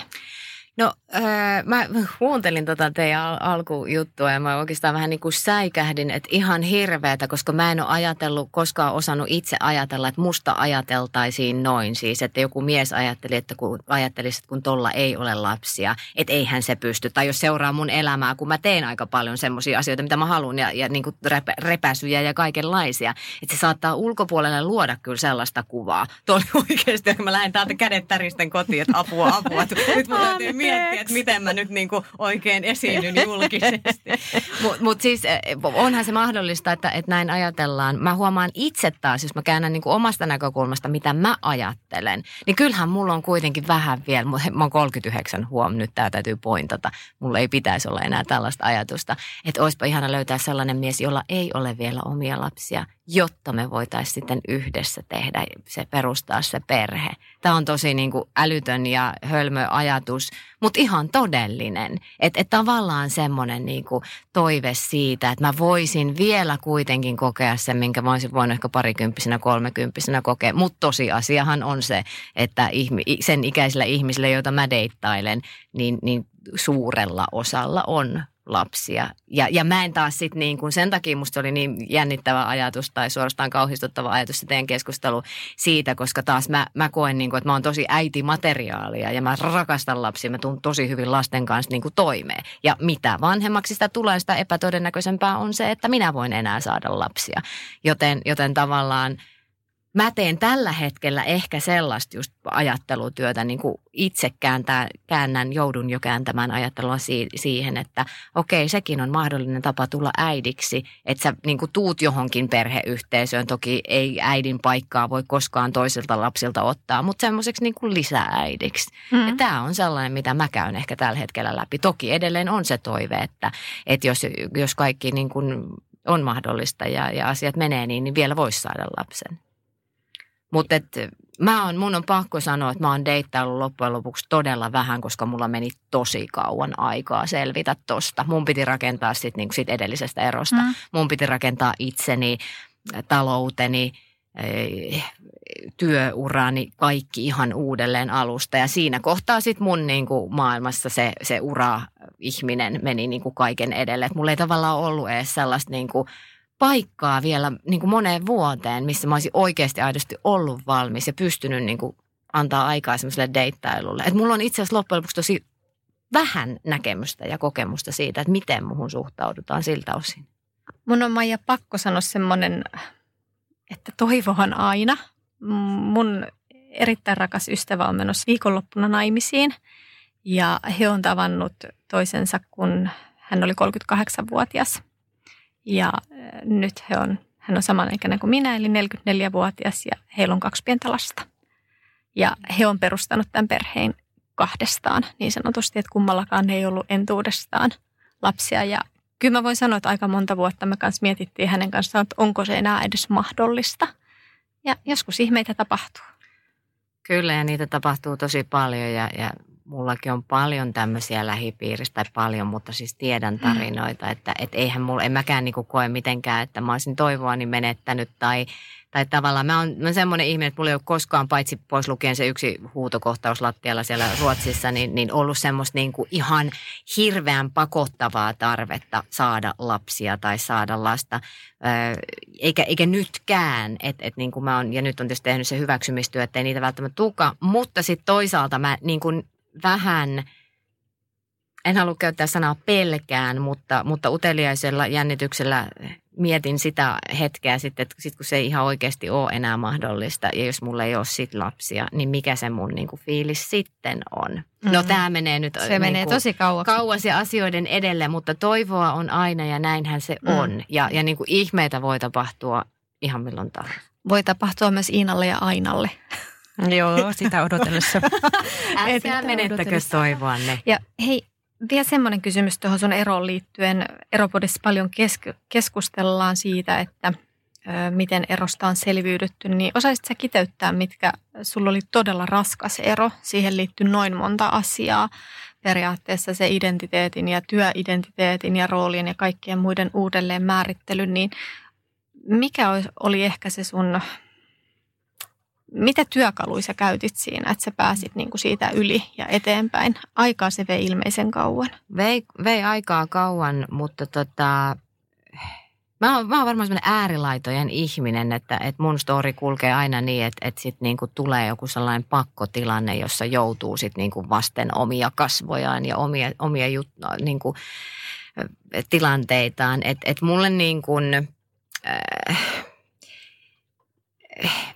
E: No Öö, mä kuuntelin tota teidän al- alkujuttua ja mä oikeastaan vähän niin kuin säikähdin, että ihan hirveätä, koska mä en ole ajatellut, koskaan osannut itse ajatella, että musta ajateltaisiin noin siis, että joku mies ajatteli, että kun ajattelisi, että kun tolla ei ole lapsia, että eihän se pysty. Tai jos seuraa mun elämää, kun mä teen aika paljon semmoisia asioita, mitä mä haluan ja, ja niin kuin rep, repäsyjä ja kaikenlaisia, että se saattaa ulkopuolelle luoda kyllä sellaista kuvaa. Tuo oli oikeasti, kun mä lähden täältä kädet täristen kotiin, että apua, apua. Nyt mun miettiä, että miten mä nyt niin kuin oikein esiinnyn julkisesti. <laughs> Mutta mut siis eh, onhan se mahdollista, että, että näin ajatellaan. Mä huomaan itse taas, jos mä käännän niin kuin omasta näkökulmasta, mitä mä ajattelen, niin kyllähän mulla on kuitenkin vähän vielä, mä oon 39 huom, nyt tää täytyy pointata. Mulla ei pitäisi olla enää tällaista ajatusta, että olisipa ihana löytää sellainen mies, jolla ei ole vielä omia lapsia, jotta me voitaisiin sitten yhdessä tehdä se, perustaa se perhe. Tämä on tosi niin kuin älytön ja hölmö ajatus, mutta ihan todellinen. Että et tavallaan semmoinen niin kuin toive siitä, että mä voisin vielä kuitenkin kokea sen, minkä mä olisin voinut ehkä parikymppisenä, kolmekymppisenä kokea. Mutta tosiasiahan on se, että sen ikäisillä ihmisillä, joita mä deittailen, niin, niin suurella osalla on lapsia. Ja, ja mä en taas sitten niin kuin, sen takia musta oli niin jännittävä ajatus tai suorastaan kauhistuttava ajatus se teidän keskustelu siitä, koska taas mä, mä koen niin kuin, että mä oon tosi äitimateriaalia ja mä rakastan lapsia, mä tuun tosi hyvin lasten kanssa niin kuin toimeen. Ja mitä vanhemmaksi sitä tulee, sitä epätodennäköisempää on se, että minä voin enää saada lapsia. Joten, joten tavallaan – mä teen tällä hetkellä ehkä sellaista just ajattelutyötä, niin kuin itse kääntää, käännän, joudun jo kääntämään ajattelua si- siihen, että okei, sekin on mahdollinen tapa tulla äidiksi, että sä niin kuin tuut johonkin perheyhteisöön, toki ei äidin paikkaa voi koskaan toisilta lapsilta ottaa, mutta semmoiseksi niin kuin lisääidiksi. Mm. Ja tämä on sellainen, mitä mä käyn ehkä tällä hetkellä läpi. Toki edelleen on se toive, että, että jos, jos kaikki niin kuin on mahdollista ja, ja asiat menee niin, niin vielä voisi saada lapsen. Mutta mä on, mun on pakko sanoa, että mä oon deittaillut loppujen lopuksi todella vähän, koska mulla meni tosi kauan aikaa selvitä tosta. Mun piti rakentaa sit, niin sit edellisestä erosta. Mm. Mun piti rakentaa itseni, talouteni, eh, työurani kaikki ihan uudelleen alusta. Ja siinä kohtaa sitten mun niin kuin maailmassa se, se ura-ihminen meni niin kuin kaiken edelle. Et mulla ei tavallaan ollut edes sellaista niin kuin paikkaa vielä niin kuin moneen vuoteen, missä mä olisin oikeasti aidosti ollut valmis ja pystynyt niin kuin antaa aikaa semmoiselle deittailulle. Et mulla on itse asiassa loppujen lopuksi tosi vähän näkemystä ja kokemusta siitä, että miten muhun suhtaudutaan siltä osin.
D: Mun on Maija pakko sanoa semmoinen, että toivohan aina. Mun erittäin rakas ystävä on menossa viikonloppuna naimisiin ja he on tavannut toisensa, kun hän oli 38-vuotias – ja nyt he on, hän on samanikäinen kuin minä, eli 44-vuotias ja heillä on kaksi pientä lasta. Ja he on perustanut tämän perheen kahdestaan niin sanotusti, että kummallakaan ei ollut entuudestaan lapsia. Ja kyllä mä voin sanoa, että aika monta vuotta me kanssa mietittiin hänen kanssaan, että onko se enää edes mahdollista. Ja joskus ihmeitä tapahtuu.
E: Kyllä ja niitä tapahtuu tosi paljon ja, ja mullakin on paljon tämmöisiä lähipiiristä, tai paljon, mutta siis tiedän mm. tarinoita, että et eihän mulla, en mäkään niinku koe mitenkään, että mä olisin toivoani menettänyt tai, tai tavallaan mä oon, mä oon semmoinen ihminen, että mulla ei ole koskaan, paitsi pois lukien se yksi huutokohtaus lattialla siellä Ruotsissa, niin, niin ollut semmoista niinku ihan hirveän pakottavaa tarvetta saada lapsia tai saada lasta. eikä, eikä nytkään, että et niin kuin mä oon, ja nyt on tietysti tehnyt se hyväksymistyö, että ei niitä välttämättä tuka, mutta sitten toisaalta mä niin kuin vähän, en halua käyttää sanaa pelkään, mutta, mutta uteliaisella jännityksellä mietin sitä hetkeä sitten, että sit kun se ei ihan oikeasti ole enää mahdollista ja jos mulla ei ole sit lapsia, niin mikä se mun niin kuin, fiilis sitten on. Mm-hmm. No tämä menee nyt
D: se niin menee tosi kauas.
E: kauas ja asioiden edelle, mutta toivoa on aina ja näinhän se mm. on. Ja, ja niin kuin ihmeitä voi tapahtua ihan milloin tahansa.
D: Voi tapahtua myös Iinalle ja Ainalle.
C: Joo, sitä odotellessa. <laughs>
E: Älkää menettäkö toivoanne.
D: Ja hei, vielä semmoinen kysymys tuohon sun eroon liittyen. Eropodissa paljon kesk- keskustellaan siitä, että ö, miten erosta on selviydytty. Niin osaisit sä kiteyttää, mitkä sulla oli todella raskas ero? Siihen liittyy noin monta asiaa. Periaatteessa se identiteetin ja työidentiteetin ja roolien ja kaikkien muiden uudelleen määrittelyn. Niin mikä oli ehkä se sun mitä työkaluja sä käytit siinä, että sä pääsit niin kuin siitä yli ja eteenpäin? Aikaa se vei ilmeisen kauan.
E: Vei, vei aikaa kauan, mutta tota, mä oon, mä oon varmaan sellainen äärilaitojen ihminen, että, että mun story kulkee aina niin, että, että sitten niinku tulee joku sellainen pakkotilanne, jossa joutuu sitten niinku vasten omia kasvojaan ja omia, omia jut, niinku, tilanteitaan. Että et mulle niin kuin, äh,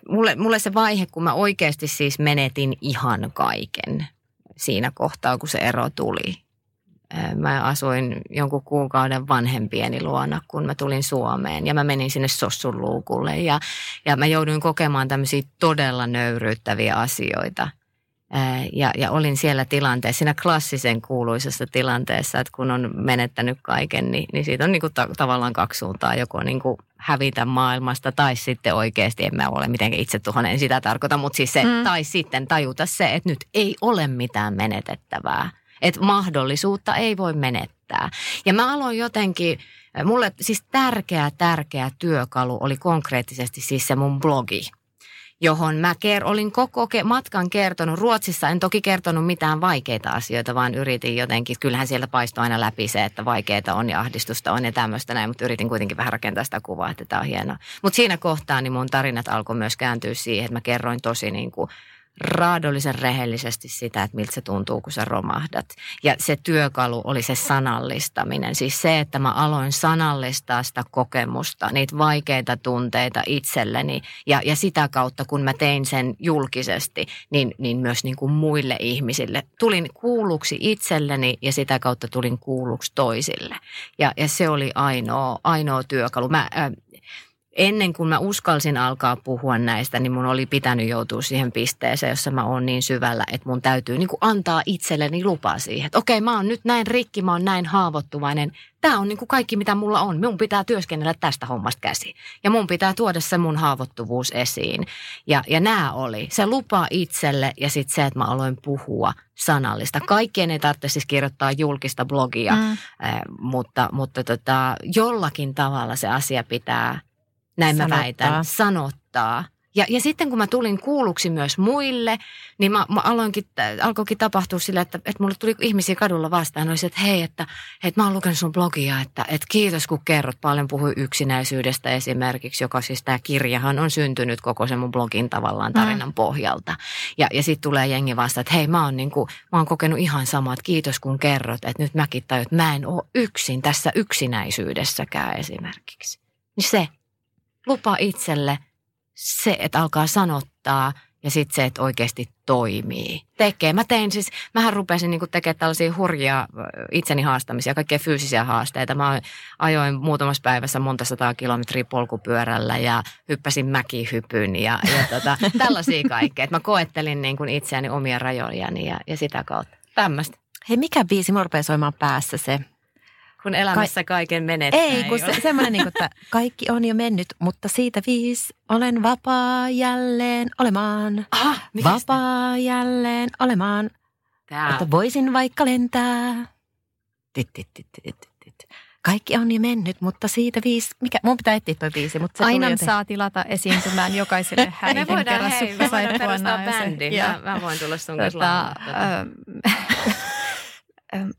E: mulle, mulle se vaihe, kun mä oikeasti siis menetin ihan kaiken siinä kohtaa, kun se ero tuli. Mä asuin jonkun kuukauden vanhempieni luona, kun mä tulin Suomeen ja mä menin sinne Sossun luukulle ja, ja mä jouduin kokemaan tämmöisiä todella nöyryyttäviä asioita. Ja, ja olin siellä tilanteessa, siinä klassisen kuuluisessa tilanteessa, että kun on menettänyt kaiken, niin, niin siitä on niin kuin ta- tavallaan kaksi suuntaa. Joko niin kuin hävitä maailmasta tai sitten oikeasti, en mä ole mitenkään itse tuohon, en sitä tarkoita, mutta siis se, mm. tai sitten tajuta se, että nyt ei ole mitään menetettävää. Että mahdollisuutta ei voi menettää. Ja mä aloin jotenkin, mulle siis tärkeä, tärkeä työkalu oli konkreettisesti siis se mun blogi johon mä ker- olin koko ke- matkan kertonut. Ruotsissa en toki kertonut mitään vaikeita asioita, vaan yritin jotenkin, kyllähän sieltä paistoi aina läpi se, että vaikeita on ja ahdistusta on ja tämmöistä näin, mutta yritin kuitenkin vähän rakentaa sitä kuvaa, että tämä on hienoa. Mutta siinä kohtaa niin mun tarinat alkoi myös kääntyä siihen, että mä kerroin tosi niin kuin raadollisen rehellisesti sitä, että miltä se tuntuu, kun sä romahdat. Ja se työkalu oli se sanallistaminen. Siis se, että mä aloin sanallistaa sitä kokemusta, niitä vaikeita tunteita itselleni. Ja, ja sitä kautta, kun mä tein sen julkisesti, niin, niin myös niin kuin muille ihmisille. Tulin kuulluksi itselleni ja sitä kautta tulin kuulluksi toisille. Ja, ja se oli ainoa, ainoa työkalu. Mä, äh, ennen kuin mä uskalsin alkaa puhua näistä, niin mun oli pitänyt joutua siihen pisteeseen, jossa mä oon niin syvällä, että mun täytyy niin kuin antaa itselleni lupa siihen. Että okei, mä oon nyt näin rikki, mä oon näin haavoittuvainen. Tämä on niin kuin kaikki, mitä mulla on. Mun pitää työskennellä tästä hommasta käsi. Ja mun pitää tuoda se mun haavoittuvuus esiin. Ja, ja nämä oli se lupa itselle ja sitten se, että mä aloin puhua sanallista. Kaikkien ei tarvitse siis kirjoittaa julkista blogia, mm. mutta, mutta tota, jollakin tavalla se asia pitää näin sanottaa. mä väitän, sanottaa. Ja, ja sitten kun mä tulin kuulluksi myös muille, niin mä, mä aloinkin, alkoikin tapahtua sillä, että, että mulle tuli ihmisiä kadulla vastaan. Olisi, että hei, että, että mä oon lukenut sun blogia, että, että kiitos kun kerrot. Paljon puhui yksinäisyydestä esimerkiksi, joka siis tämä kirjahan on syntynyt koko sen mun blogin tavallaan tarinan mm. pohjalta. Ja, ja sitten tulee jengi vastaan, että hei mä oon, niin kuin, mä oon kokenut ihan samat, kiitos kun kerrot. Että nyt mäkin tajun, että mä en ole yksin tässä yksinäisyydessäkään esimerkiksi. Niin se, lupa itselle se, että alkaa sanottaa ja sitten se, että oikeasti toimii. Tekee. Mä tein siis, mähän rupesin niinku tekemään tällaisia hurjia itseni haastamisia, kaikkia fyysisiä haasteita. Mä ajoin muutamassa päivässä monta sataa kilometriä polkupyörällä ja hyppäsin mäkihypyn ja, ja tota, <laughs> tällaisia kaikkea. Et mä koettelin niinku itseäni omia rajojani ja, ja sitä kautta. Tämmöistä.
C: Hei, mikä biisi mun soimaan päässä se?
E: Kun elämässä Ka- kaiken menettää.
C: Ei, kun se, semmoinen, niin kuin, että <laughs> kaikki on jo mennyt, mutta siitä viis olen vapaa jälleen olemaan.
E: Ah,
C: vapaa sitä? jälleen olemaan. Tää. Että voisin vaikka lentää. Tit, tit, tit, tit, tit. Kaikki on jo mennyt, mutta siitä viisi, mikä, mun pitää etsiä toi biisi. Mutta se
D: Aina saa tilata esiintymään jokaiselle hän <laughs>
E: Me voidaan, hei, me voidaan perustaa bändi. Mä, mä, voin tulla sun kanssa tota, <laughs>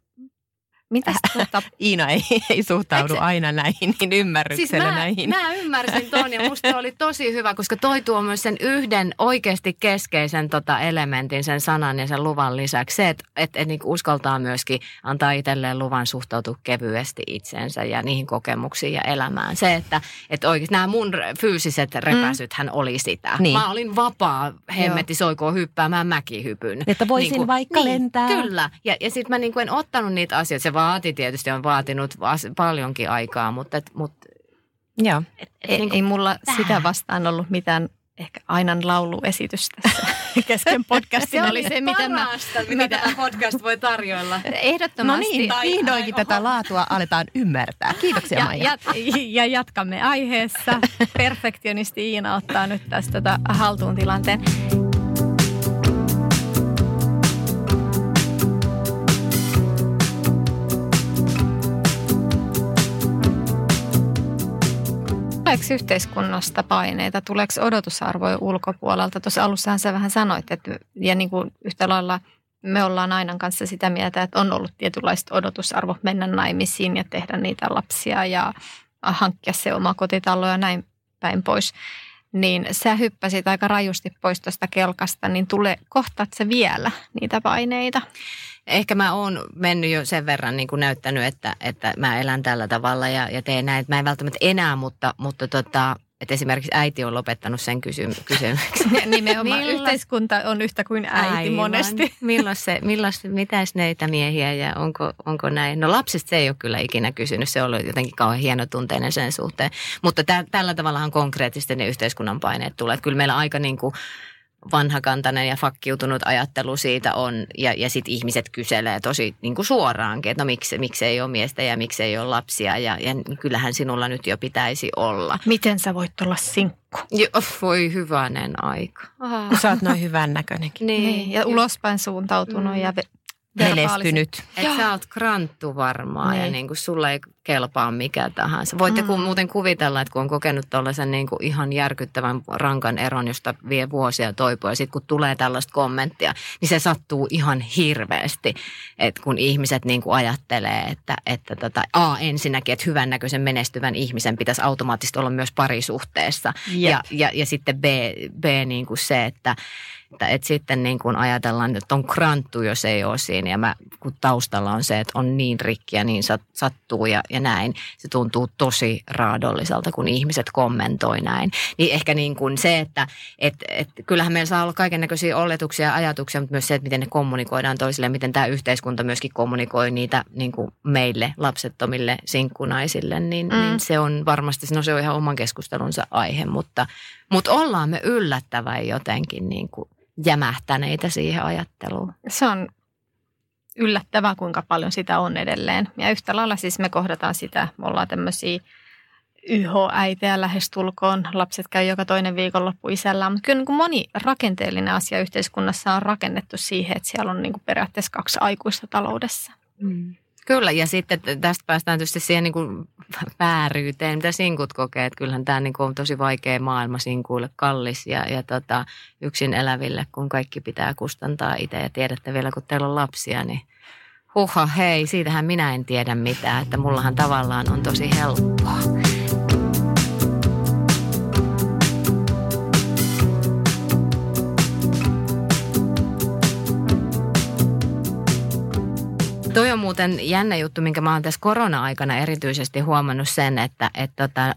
D: Mitäs tuota?
C: Iina ei, ei suhtaudu se... aina näihin niin ymmärryksellä
E: siis mä,
C: näihin.
E: Mä ymmärsin ton ja musta oli tosi hyvä, koska toi tuo myös sen yhden oikeasti keskeisen tota elementin, sen sanan ja sen luvan lisäksi. Se, että et, et niinku uskaltaa myöskin antaa itselleen luvan suhtautua kevyesti itsensä ja niihin kokemuksiin ja elämään. Se, että et oikeasti nämä mun fyysiset repäsyt hän oli sitä. Niin. Mä olin vapaa, hemmetti soikoo hyppäämään mäkihypyn.
C: Että voisin niin kuin, vaikka niin, lentää.
E: Kyllä. Ja, ja sitten mä niinku en ottanut niitä asioita. Se vaati tietysti, on vaatinut paljonkin aikaa, mutta... Et, mut,
D: Joo, et, et, ei, niin ei mulla tähän. sitä vastaan ollut mitään ehkä Ainan lauluesitys tässä <laughs> kesken podcastin.
E: se oli se, mitä, mä, mitä, mitä tämä podcast voi tarjoilla.
D: Ehdottomasti.
C: No niin, vihdoinkin tätä laatua aletaan ymmärtää. Kiitoksia
D: ja,
C: Maija.
D: Ja, ja jatkamme aiheessa. Perfektionisti Iina ottaa nyt tästä tota haltuun tilanteen. Tuleeko yhteiskunnasta paineita, tuleeko odotusarvoja ulkopuolelta? Tuossa alussahan sä vähän sanoit, että ja niin kuin yhtä lailla me ollaan aina kanssa sitä mieltä, että on ollut tietynlaista odotusarvo mennä naimisiin ja tehdä niitä lapsia ja hankkia se oma kotitalo ja näin päin pois. Niin sä hyppäsit aika rajusti pois tuosta kelkasta, niin tule, kohtaat se vielä niitä paineita?
E: Ehkä mä oon mennyt jo sen verran niin kuin näyttänyt, että, että mä elän tällä tavalla ja, ja teen näin. Mä en välttämättä enää, mutta, mutta tota, että esimerkiksi äiti on lopettanut sen kysy- <laughs> kysymyksen.
D: Nimenomaan Milloin? yhteiskunta on yhtä kuin äiti Aivan. monesti. <laughs>
E: Milloin se, milloin, mitäs näitä miehiä ja onko, onko näin? No lapsista se ei ole kyllä ikinä kysynyt, se on ollut jotenkin kauhean hienotunteinen sen suhteen. Mutta tä, tällä tavallahan konkreettisesti ne yhteiskunnan paineet tulee. Että kyllä meillä aika niin kuin vanhakantainen ja fakkiutunut ajattelu siitä on, ja, ja sitten ihmiset kyselee tosi niin kuin suoraankin, että no miksi, miksi ei ole miestä ja miksi ei ole lapsia, ja, ja kyllähän sinulla nyt jo pitäisi olla.
D: Miten sä voit olla sinkku?
E: Jo, voi hyvänen aika.
C: Aha. Kun sä oot noin hyvän näköinenkin.
D: Niin. niin. Ja ulospäin suuntautunut mm. ja
C: Menestynyt.
E: Että sä oot kranttu varmaan niin. ja niin kuin sulle ei kelpaa mikä tahansa. Voitte mm. muuten kuvitella, että kun on kokenut tällaisen niin kuin ihan järkyttävän rankan eron, josta vie vuosia toipua ja sitten kun tulee tällaista kommenttia, niin se sattuu ihan hirveästi. Että kun ihmiset niin kuin ajattelee, että, että tota, A ensinnäkin, että hyvännäköisen menestyvän ihmisen pitäisi automaattisesti olla myös parisuhteessa. Ja, ja, ja sitten B, B niin kuin se, että että, että sitten niin kuin ajatellaan, että on kranttu, jos ei ole siinä. Ja mä, kun taustalla on se, että on niin rikki ja niin sattuu ja, ja näin. Se tuntuu tosi raadolliselta, kun ihmiset kommentoi näin. Niin ehkä niin kuin se, että et, et, kyllähän meillä saa olla kaiken näköisiä oletuksia ja ajatuksia, mutta myös se, että miten ne kommunikoidaan toisille, miten tämä yhteiskunta myöskin kommunikoi niitä niin kuin meille, lapsettomille, sinkkunaisille, niin, mm. niin se on varmasti, no se on ihan oman keskustelunsa aihe, mutta, mutta ollaan me yllättävän jotenkin niin kuin jämähtäneitä siihen ajatteluun.
D: Se on yllättävää, kuinka paljon sitä on edelleen. Ja yhtä lailla siis me kohdataan sitä, me ollaan tämmöisiä YH-äitejä lähestulkoon. Lapset käy joka toinen viikonloppu isällään. Mutta kyllä niin kuin moni rakenteellinen asia yhteiskunnassa on rakennettu siihen, että siellä on niin kuin periaatteessa kaksi aikuista taloudessa.
E: Mm. Kyllä, ja sitten tästä päästään tietysti siihen niin kuin vääryyteen, mitä sinkut kokee. Että kyllähän tämä niin kuin on tosi vaikea maailma sinkuille, kallis ja, ja tota, yksin eläville, kun kaikki pitää kustantaa itse. Ja tiedätte vielä, kun teillä on lapsia, niin huha, hei, siitähän minä en tiedä mitään. Että mullahan tavallaan on tosi helppoa. Muuten jännä juttu, minkä mä oon tässä korona-aikana erityisesti huomannut sen, että, että tota,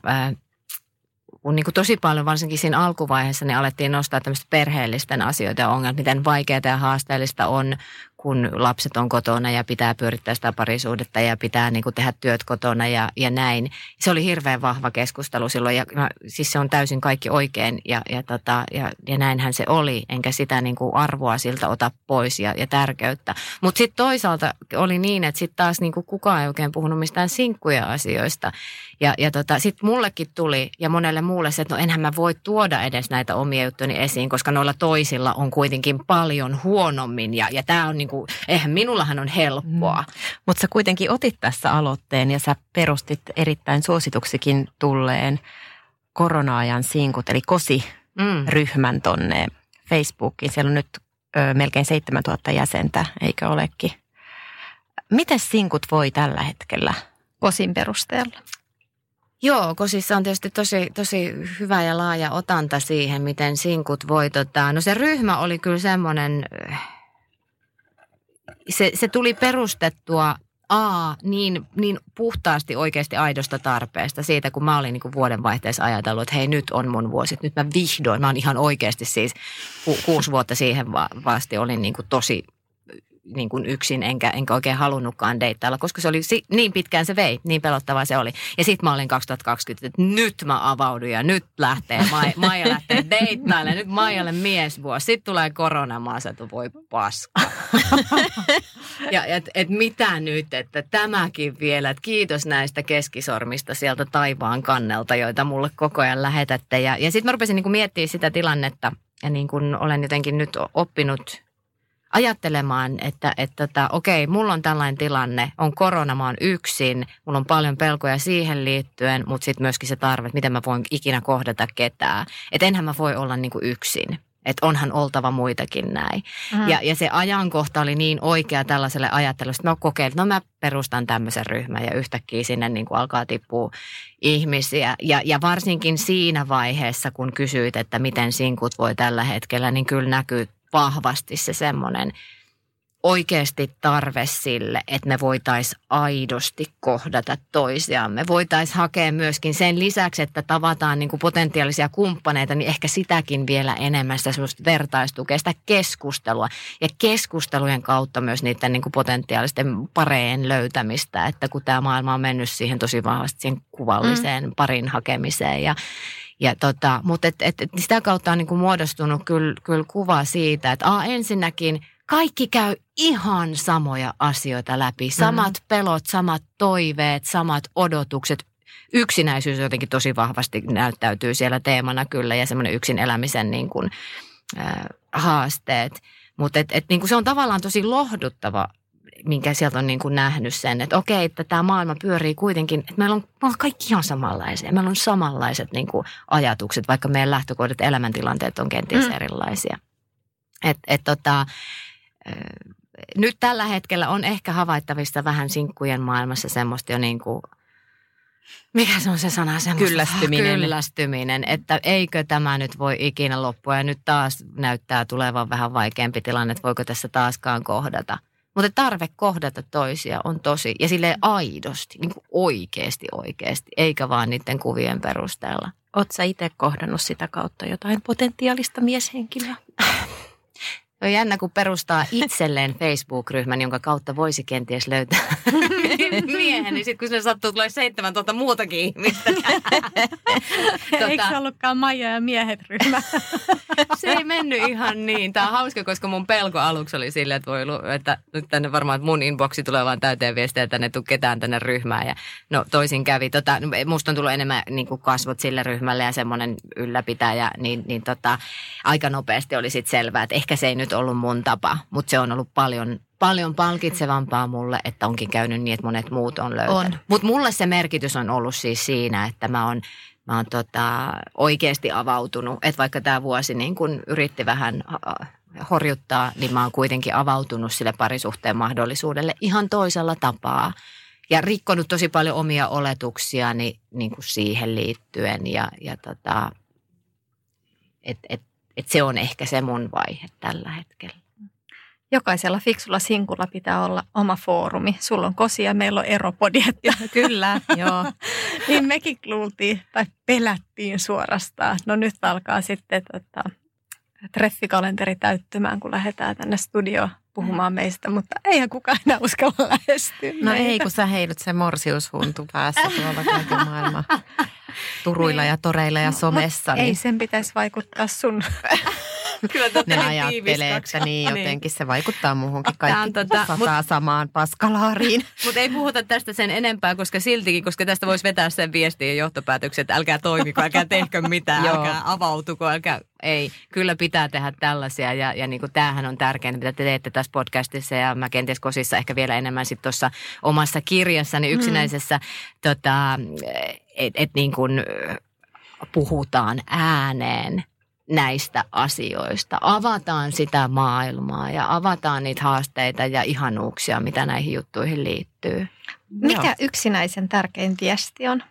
E: kun niin kuin tosi paljon, varsinkin siinä alkuvaiheessa, niin alettiin nostaa tämmöistä perheellisten asioita ja ongelmia, miten vaikeaa ja haasteellista on kun lapset on kotona ja pitää pyörittää sitä parisuudetta ja pitää niin kuin tehdä työt kotona ja, ja näin. Se oli hirveän vahva keskustelu silloin ja no, siis se on täysin kaikki oikein ja, ja, tota, ja, ja näinhän se oli, enkä sitä niin kuin arvoa siltä ota pois ja, ja tärkeyttä. Mutta sitten toisaalta oli niin, että sitten taas niin kuin kukaan ei oikein puhunut mistään sinkkuja asioista. Ja, ja tota, sitten mullekin tuli ja monelle muulle se, että no enhän mä voi tuoda edes näitä omia juttuja esiin, koska noilla toisilla on kuitenkin paljon huonommin ja, ja tämä on niin kuin, eihän minullahan on helppoa. Mm.
C: Mutta sä kuitenkin otit tässä aloitteen ja sä perustit erittäin suosituksikin tulleen korona-ajan sinkut, eli KOSI-ryhmän mm. tonne Facebookiin. Siellä on nyt ö, melkein 7000 jäsentä, eikö olekin? Miten sinkut voi tällä hetkellä?
D: KOSin perusteella.
E: Joo, Kosissa on tietysti tosi, tosi hyvä ja laaja otanta siihen, miten sinkut voi. Tota, no se ryhmä oli kyllä semmoinen, se, se tuli perustettua A, niin, niin puhtaasti oikeasti aidosta tarpeesta siitä, kun mä olin niin kuin vuodenvaihteessa ajatellut, että hei nyt on mun vuosi, nyt mä vihdoin, mä oon ihan oikeasti siis ku, kuusi vuotta siihen va- vasti olin niin kuin tosi niin kuin yksin, enkä, enkä oikein halunnutkaan deittailla, koska se oli si- niin pitkään se vei, niin pelottavaa se oli. Ja sitten mä olin 2020, että nyt mä avaudun ja nyt lähtee, Ma- Maija lähtee deittailemaan, nyt Maijalle miesvuosi. Sitten tulee korona, mä asetun, voi paska. ja et, et mitä nyt, että tämäkin vielä, että kiitos näistä keskisormista sieltä taivaan kannelta, joita mulle koko ajan lähetätte. Ja, ja sitten mä rupesin niin miettimään sitä tilannetta, ja niin kuin olen jotenkin nyt oppinut ajattelemaan, että, että, että okei, mulla on tällainen tilanne, on korona, mä oon yksin, mulla on paljon pelkoja siihen liittyen, mutta sitten myöskin se tarve, että miten mä voin ikinä kohdata ketään. Että enhän mä voi olla niin kuin yksin. Että onhan oltava muitakin näin. Mm. Ja, ja se ajankohta oli niin oikea tällaiselle ajattelulle, että mä kokeilin, no mä perustan tämmöisen ryhmän ja yhtäkkiä sinne niin kuin alkaa tippua ihmisiä. Ja, ja varsinkin siinä vaiheessa, kun kysyit, että miten sinkut voi tällä hetkellä, niin kyllä näkyy vahvasti se semmoinen – oikeasti tarve sille, että me voitaisiin aidosti kohdata toisiamme. Voitaisiin hakea myöskin sen lisäksi, että tavataan niin kuin potentiaalisia kumppaneita, niin ehkä sitäkin vielä enemmän sitä semmoista vertaistukea, sitä keskustelua. Ja keskustelujen kautta myös niiden niin kuin potentiaalisten pareen löytämistä, että kun tämä maailma on mennyt siihen tosi vahvasti siihen kuvalliseen mm. parin hakemiseen ja ja tota, mutta et, et, et sitä kautta on niin kuin muodostunut kyllä, kyllä kuva siitä, että a, ensinnäkin – kaikki käy ihan samoja asioita läpi. Samat mm. pelot, samat toiveet, samat odotukset. Yksinäisyys jotenkin tosi vahvasti näyttäytyy siellä teemana kyllä ja semmoinen yksin elämisen niin kuin, äh, haasteet. Mutta et, et, niin kuin se on tavallaan tosi lohduttava minkä sieltä on niin kuin nähnyt sen, että okei, että tämä maailma pyörii kuitenkin, että meillä on, me on kaikki ihan samanlaisia. Meillä on samanlaiset niin kuin ajatukset, vaikka meidän lähtökohdat elämäntilanteet on kenties mm. erilaisia. Et, et tota, nyt tällä hetkellä on ehkä havaittavissa vähän sinkkujen maailmassa semmoista jo niin kuin, mikä se on se sana? Semmoista,
C: kyllästyminen.
E: Kyllästyminen, että eikö tämä nyt voi ikinä loppua ja nyt taas näyttää tulevan vähän vaikeampi tilanne, että voiko tässä taaskaan kohdata. Mutta tarve kohdata toisia on tosi, ja sille aidosti, niin kuin oikeasti oikeasti, eikä vaan niiden kuvien perusteella.
C: Oletko itse kohdannut sitä kautta jotain potentiaalista mieshenkilöä?
E: On jännä, kun perustaa itselleen Facebook-ryhmän, jonka kautta voisi kenties löytää <laughs> miehen, niin sitten kun sinne sattuu tulee seitsemän tuota muutakin ihmistä. <laughs>
D: tota, Eikö se ollutkaan Maija ja miehet ryhmä? <laughs>
E: se ei mennyt ihan niin. Tämä on hauska, koska mun pelko aluksi oli silleen, että, voi, että nyt tänne varmaan että mun inboxi tulee vaan täyteen viestiä, että ne tuu ketään tänne ryhmään. Ja no toisin kävi. Tota, no, musta on tullut enemmän niin kuin kasvot sille ryhmälle ja semmoinen ylläpitäjä, niin, niin tota, aika nopeasti oli sitten selvää, että ehkä se ei nyt ollut mun tapa, mutta se on ollut paljon paljon palkitsevampaa mulle, että onkin käynyt niin, että monet muut on löytänyt. Mutta mulle se merkitys on ollut siis siinä, että mä oon, mä oon tota, oikeasti avautunut. Että vaikka tämä vuosi niin kun yritti vähän horjuttaa, niin mä oon kuitenkin avautunut sille parisuhteen mahdollisuudelle ihan toisella tapaa. Ja rikkonut tosi paljon omia oletuksia niin, niin kuin siihen liittyen. Ja, ja tota, et, et, et se on ehkä se mun vaihe tällä hetkellä
D: jokaisella fiksulla sinkulla pitää olla oma foorumi. Sulla on kosia, meillä on eropodi. Että <laughs>
C: Kyllä, joo. <laughs>
D: niin mekin luultiin tai pelättiin suorastaan. No nyt alkaa sitten tota, treffikalenteri täyttymään, kun lähdetään tänne studioon puhumaan meistä, mutta eihän kukaan enää uskalla lähestyä.
C: No meitä. ei, kun sä heidut se morsiushuntu päässä tuolla kaiken maailman <laughs> turuilla niin. ja toreilla ja somessa.
D: Niin. Ei sen pitäisi vaikuttaa sun <laughs>
C: Kyllä ne ajattelee, että niin, niin jotenkin niin. se vaikuttaa muuhunkin. Kaikki tota, sataa mut, samaan paskalaariin. <laughs>
E: Mutta ei puhuta tästä sen enempää, koska siltikin, koska tästä voisi vetää sen viestin ja johtopäätökset, että älkää toimiko, älkää tehkö mitään, <laughs> älkää avautuko, älkää ei, kyllä pitää tehdä tällaisia ja, ja niin kuin tämähän on tärkeintä, mitä te teette tässä podcastissa ja mä kenties kosissa ehkä vielä enemmän sitten tuossa omassa kirjassani yksinäisessä, mm. tota, että et niin kuin puhutaan ääneen näistä asioista. Avataan sitä maailmaa ja avataan niitä haasteita ja ihanuuksia, mitä näihin juttuihin liittyy.
D: Mikä Joo. yksinäisen tärkein viesti on?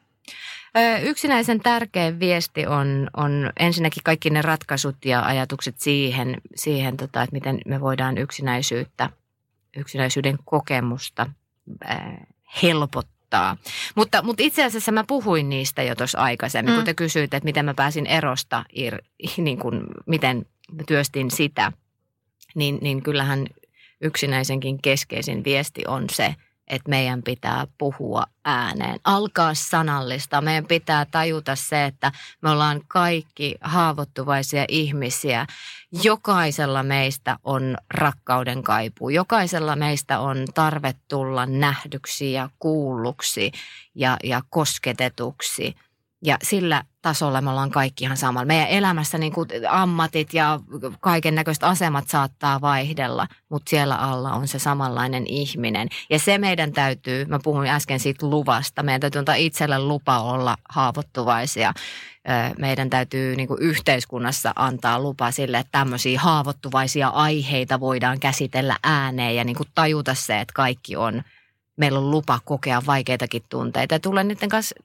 E: Yksinäisen tärkein viesti on, on ensinnäkin kaikki ne ratkaisut ja ajatukset siihen, siihen tota, että miten me voidaan yksinäisyyttä, yksinäisyyden kokemusta helpottaa auttaa. Mutta, mutta itse asiassa mä puhuin niistä jo tuossa aikaisemmin, mm. kun te kysyitte, että miten mä pääsin erosta, <laughs> niin kuin, miten mä työstin sitä. Niin, niin kyllähän yksinäisenkin keskeisin viesti on se, että meidän pitää puhua ääneen, alkaa sanallista. Meidän pitää tajuta se, että me ollaan kaikki haavoittuvaisia ihmisiä. Jokaisella meistä on rakkauden kaipuu. Jokaisella meistä on tarve tulla nähdyksi ja kuulluksi ja, ja kosketetuksi. Ja sillä tasolla me ollaan kaikki ihan samalla. Meidän elämässä niin kuin ammatit ja kaiken näköiset asemat saattaa vaihdella, mutta siellä alla on se samanlainen ihminen. Ja se meidän täytyy, mä puhuin äsken siitä luvasta, meidän täytyy antaa itselle lupa olla haavoittuvaisia. Meidän täytyy niin kuin yhteiskunnassa antaa lupa sille, että tämmöisiä haavoittuvaisia aiheita voidaan käsitellä ääneen ja niin kuin tajuta se, että kaikki on, meillä on lupa kokea vaikeitakin tunteita ja tulla niiden kanssa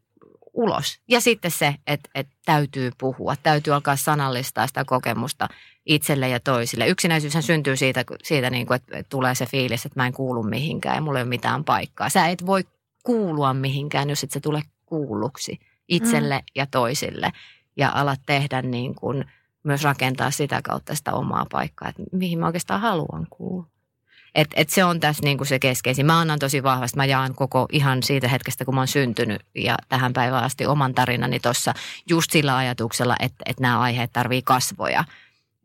E: ulos. Ja sitten se, että, että täytyy puhua, täytyy alkaa sanallistaa sitä kokemusta itselle ja toisille. Yksinäisyyshän syntyy siitä, siitä niin kuin, että tulee se fiilis, että mä en kuulu mihinkään ja mulla ei ole mitään paikkaa. Sä et voi kuulua mihinkään, jos et se tule kuulluksi itselle mm. ja toisille. Ja alat tehdä niin kuin, myös rakentaa sitä kautta sitä omaa paikkaa, että mihin mä oikeastaan haluan kuulua. Et, et se on tässä niinku se keskeisin. Mä annan tosi vahvasti, mä jaan koko ihan siitä hetkestä, kun mä oon syntynyt ja tähän päivään asti oman tarinani tuossa just sillä ajatuksella, että, että nämä aiheet tarvii kasvoja.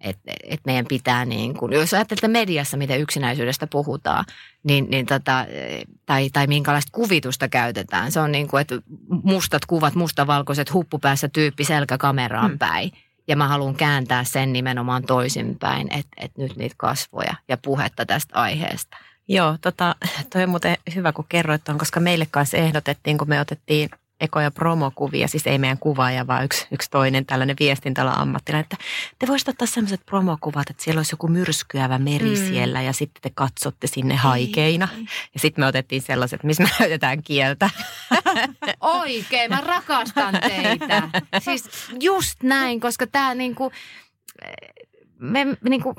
E: Että et meidän pitää, niin kun, jos ajattelette mediassa, miten yksinäisyydestä puhutaan, niin, niin tota, tai, tai minkälaista kuvitusta käytetään. Se on niin kuin, että mustat kuvat, mustavalkoiset, huppupäässä tyyppi selkä kameraan hmm. Ja mä haluan kääntää sen nimenomaan toisinpäin, että, että nyt niitä kasvoja ja puhetta tästä aiheesta.
C: Joo, tota, toi on muuten hyvä, kun kerroit on, koska meille kanssa ehdotettiin, kun me otettiin ekoja promokuvia, siis ei meidän kuvaaja, vaan yksi, yksi toinen tällainen viestintällä ammattilainen, että te voisitte ottaa sellaiset promokuvat, että siellä olisi joku myrskyävä meri mm. siellä ja sitten te katsotte sinne haikeina. Ei. Ja sitten me otettiin sellaiset, missä me <laughs> näytetään kieltä. <laughs>
E: Oikein, mä rakastan teitä. Siis just näin, koska tämä niinku, me, niinku,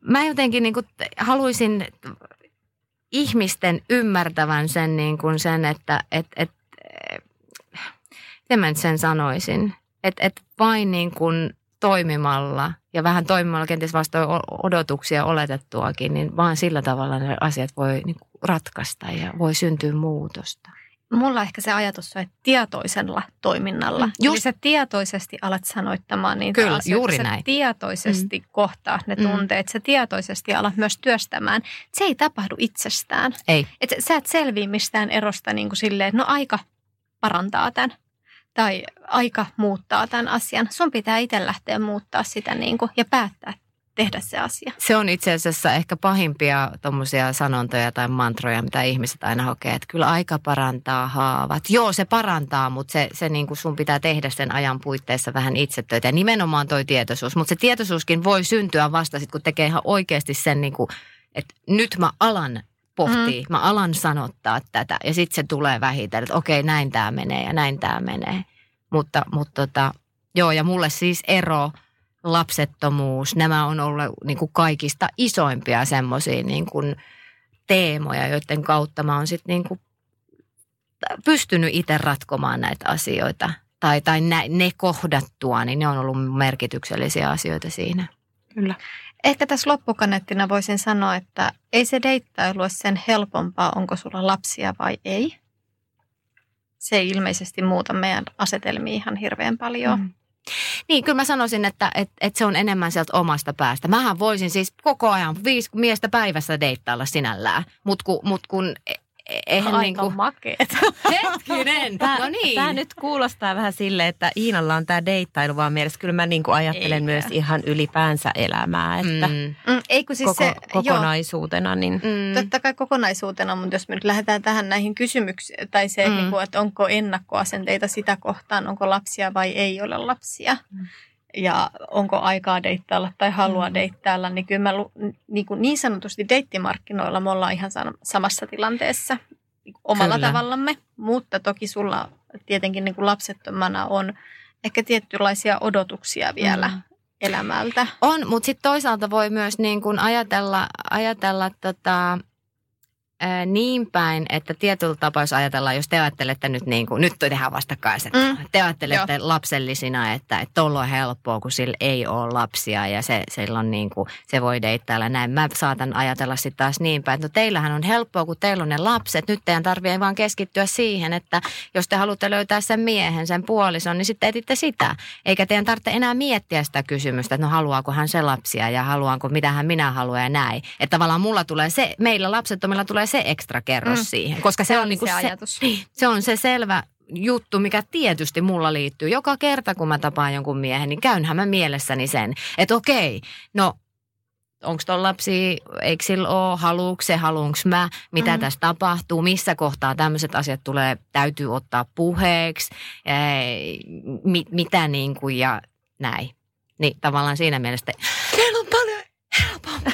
E: mä jotenkin niinku haluaisin ihmisten ymmärtävän sen, niin kuin sen että et, et miten mä nyt sen sanoisin, että et vain niin kuin toimimalla ja vähän toimimalla kenties vastoin odotuksia oletettuakin, niin vaan sillä tavalla ne asiat voi niin kuin ratkaista ja voi syntyä muutosta.
D: Mulla ehkä se ajatus on, että tietoisella toiminnalla. Mm, just. Eli sä tietoisesti alat sanoittamaan niitä
E: Kyllä,
D: asioita.
E: juuri
D: sä
E: näin.
D: tietoisesti mm. kohtaa ne mm. tunteet. Sä tietoisesti alat myös työstämään. Se ei tapahdu itsestään.
E: Ei.
D: Et sä et selviä mistään erosta niin kuin silleen, että no aika parantaa tämän tai aika muuttaa tämän asian. Sun pitää itse lähteä muuttaa sitä niin kuin, ja päättää tehdä se asia.
E: Se on itse asiassa ehkä pahimpia tuommoisia sanontoja tai mantroja, mitä ihmiset aina hokee, että kyllä aika parantaa haavat. Joo, se parantaa, mutta se, se niin kuin sun pitää tehdä sen ajan puitteissa vähän itsetöitä. Ja nimenomaan toi tietoisuus, mutta se tietoisuuskin voi syntyä vasta sitten, kun tekee ihan oikeasti sen, niin kuin, että nyt mä alan pohtii, mm. mä alan sanottaa tätä ja sitten se tulee vähitellen, että okei näin tämä menee ja näin tämä menee. Mutta, mutta tota, joo ja mulle siis ero, lapsettomuus, nämä on ollut niin kuin kaikista isoimpia semmoisia niin kuin teemoja, joiden kautta mä oon sitten niin kuin pystynyt itse ratkomaan näitä asioita. Tai, tai ne, ne kohdattua, niin ne on ollut merkityksellisiä asioita siinä.
D: Kyllä. Ehkä tässä loppukanettina voisin sanoa, että ei se deittailu ole sen helpompaa, onko sulla lapsia vai ei. Se ei ilmeisesti muuta meidän asetelmia ihan hirveän paljon. Mm.
E: Niin, kyllä mä sanoisin, että, että, että se on enemmän sieltä omasta päästä. Mähän voisin siis koko ajan viisi miestä päivässä deittailla sinällään, mutta kun, mut kun
D: eihän Aika niin kuin... makeet. <laughs>
E: Hetkinen, tää, no niin.
C: Tämä nyt kuulostaa vähän sille, että Iinalla on tämä deittailu vaan mielessä. Kyllä mä niin kuin ajattelen Eikä. myös ihan ylipäänsä elämää, että
E: mm.
D: Mm, ei, kun siis
C: koko,
D: se,
C: kokonaisuutena. Niin...
D: Mm. Totta kai kokonaisuutena, mutta jos me nyt lähdetään tähän näihin kysymyksiin, tai se, mm. niin kuin, että onko ennakkoasenteita sitä kohtaan, onko lapsia vai ei ole lapsia. Mm ja onko aikaa deittailla tai halua mm. deittailla, niin kyllä mä niin, kuin niin sanotusti deittimarkkinoilla me ollaan ihan samassa tilanteessa niin omalla kyllä. tavallamme, mutta toki sulla tietenkin niin kuin lapsettomana on ehkä tietynlaisia odotuksia vielä mm. elämältä.
E: On, mutta sitten toisaalta voi myös niin kuin ajatella, ajatella tota, niin päin, että tietyllä tapaa, jos ajatellaan, jos te ajattelette nyt niin kuin, nyt tehdään vastakkaiset. Mm. Te ajattelette Joo. lapsellisina, että tuolla on helppoa, kun sillä ei ole lapsia ja se, on niin kuin, se voi deittailla näin. Mä saatan ajatella sitten taas niin päin, että no teillähän on helppoa, kun teillä on ne lapset. Nyt teidän tarvii vaan keskittyä siihen, että jos te haluatte löytää sen miehen, sen puolison, niin sitten etitte sitä. Eikä teidän tarvitse enää miettiä sitä kysymystä, että no haluaako hän se lapsia ja haluanko, mitä hän minä haluan ja näin. Että tavallaan mulla tulee se, meillä lapsettomilla tulee se ekstra kerros mm. siihen. Koska se, se on, niin kuin se, ajatus. Se, <laughs> se on se selvä juttu, mikä tietysti mulla liittyy. Joka kerta, kun mä tapaan jonkun miehen, niin käynhän mä mielessäni sen, että okei, no onko tuolla lapsi, eikö sillä ole, haluuks se, haluuks mä, mitä mm-hmm. tässä tapahtuu, missä kohtaa tämmöiset asiat tulee, täytyy ottaa puheeksi, ei, mit, mitä niin kuin ja näin. Niin tavallaan siinä mielessä,
D: Teillä on paljon helpompaa.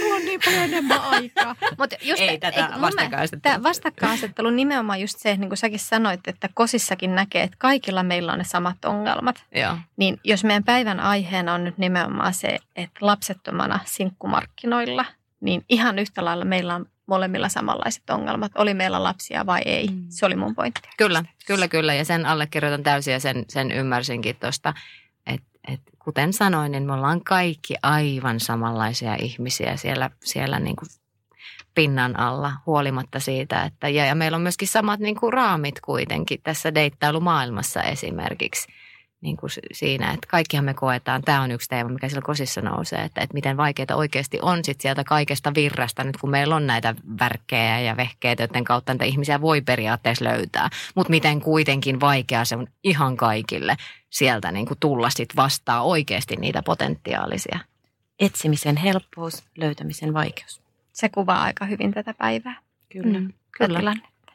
D: Mulla on niin paljon enemmän aikaa.
E: Mut just, ei tätä vastakkainasettelua.
D: Tämä vastakkainasettelu on nimenomaan just se, niin kuin säkin sanoit, että kosissakin näkee, että kaikilla meillä on ne samat ongelmat.
E: Joo.
D: Niin jos meidän päivän aiheena on nyt nimenomaan se, että lapsettomana sinkkumarkkinoilla, niin ihan yhtä lailla meillä on molemmilla samanlaiset ongelmat. Oli meillä lapsia vai ei. Mm. Se oli mun pointti.
E: Kyllä, kyllä, kyllä. Ja sen allekirjoitan täysin ja sen, sen ymmärsinkin tuosta, että et, kuten sanoin, niin me ollaan kaikki aivan samanlaisia ihmisiä siellä, siellä niin kuin pinnan alla huolimatta siitä, että ja, ja meillä on myöskin samat niin kuin raamit kuitenkin tässä deittailumaailmassa esimerkiksi niin kuin siinä, että kaikkihan me koetaan, tämä on yksi teema, mikä siellä kosissa nousee, että, että miten vaikeaa oikeasti on sit sieltä kaikesta virrasta, nyt kun meillä on näitä värkkejä ja vehkeitä, joiden kautta niitä ihmisiä voi periaatteessa löytää, mutta miten kuitenkin vaikeaa se on ihan kaikille sieltä niin kuin tulla sit vastaan oikeasti niitä potentiaalisia.
C: Etsimisen helppous, löytämisen vaikeus.
D: Se kuvaa aika hyvin tätä päivää.
C: Kyllä.
E: Mm, kyllä.
D: tilannetta.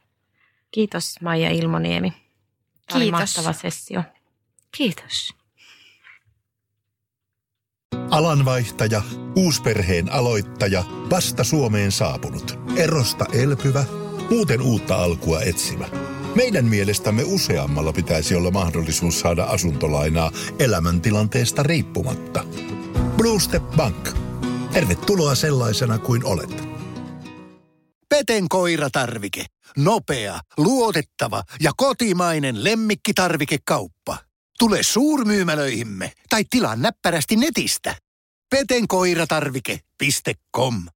C: Kiitos Maija Ilmoniemi. Tämä oli
D: Kiitos.
C: mahtava sessio.
E: Kiitos.
F: Alanvaihtaja, uusperheen aloittaja, vasta Suomeen saapunut, erosta elpyvä, muuten uutta alkua etsimä. Meidän mielestämme useammalla pitäisi olla mahdollisuus saada asuntolainaa elämäntilanteesta riippumatta. Blue Step Bank. Tervetuloa sellaisena kuin olet.
A: Peten koiratarvike. Nopea, luotettava ja kotimainen lemmikkitarvikekauppa. Tule suurmyymälöihimme tai tilaa näppärästi netistä. petenkoiratarvike.com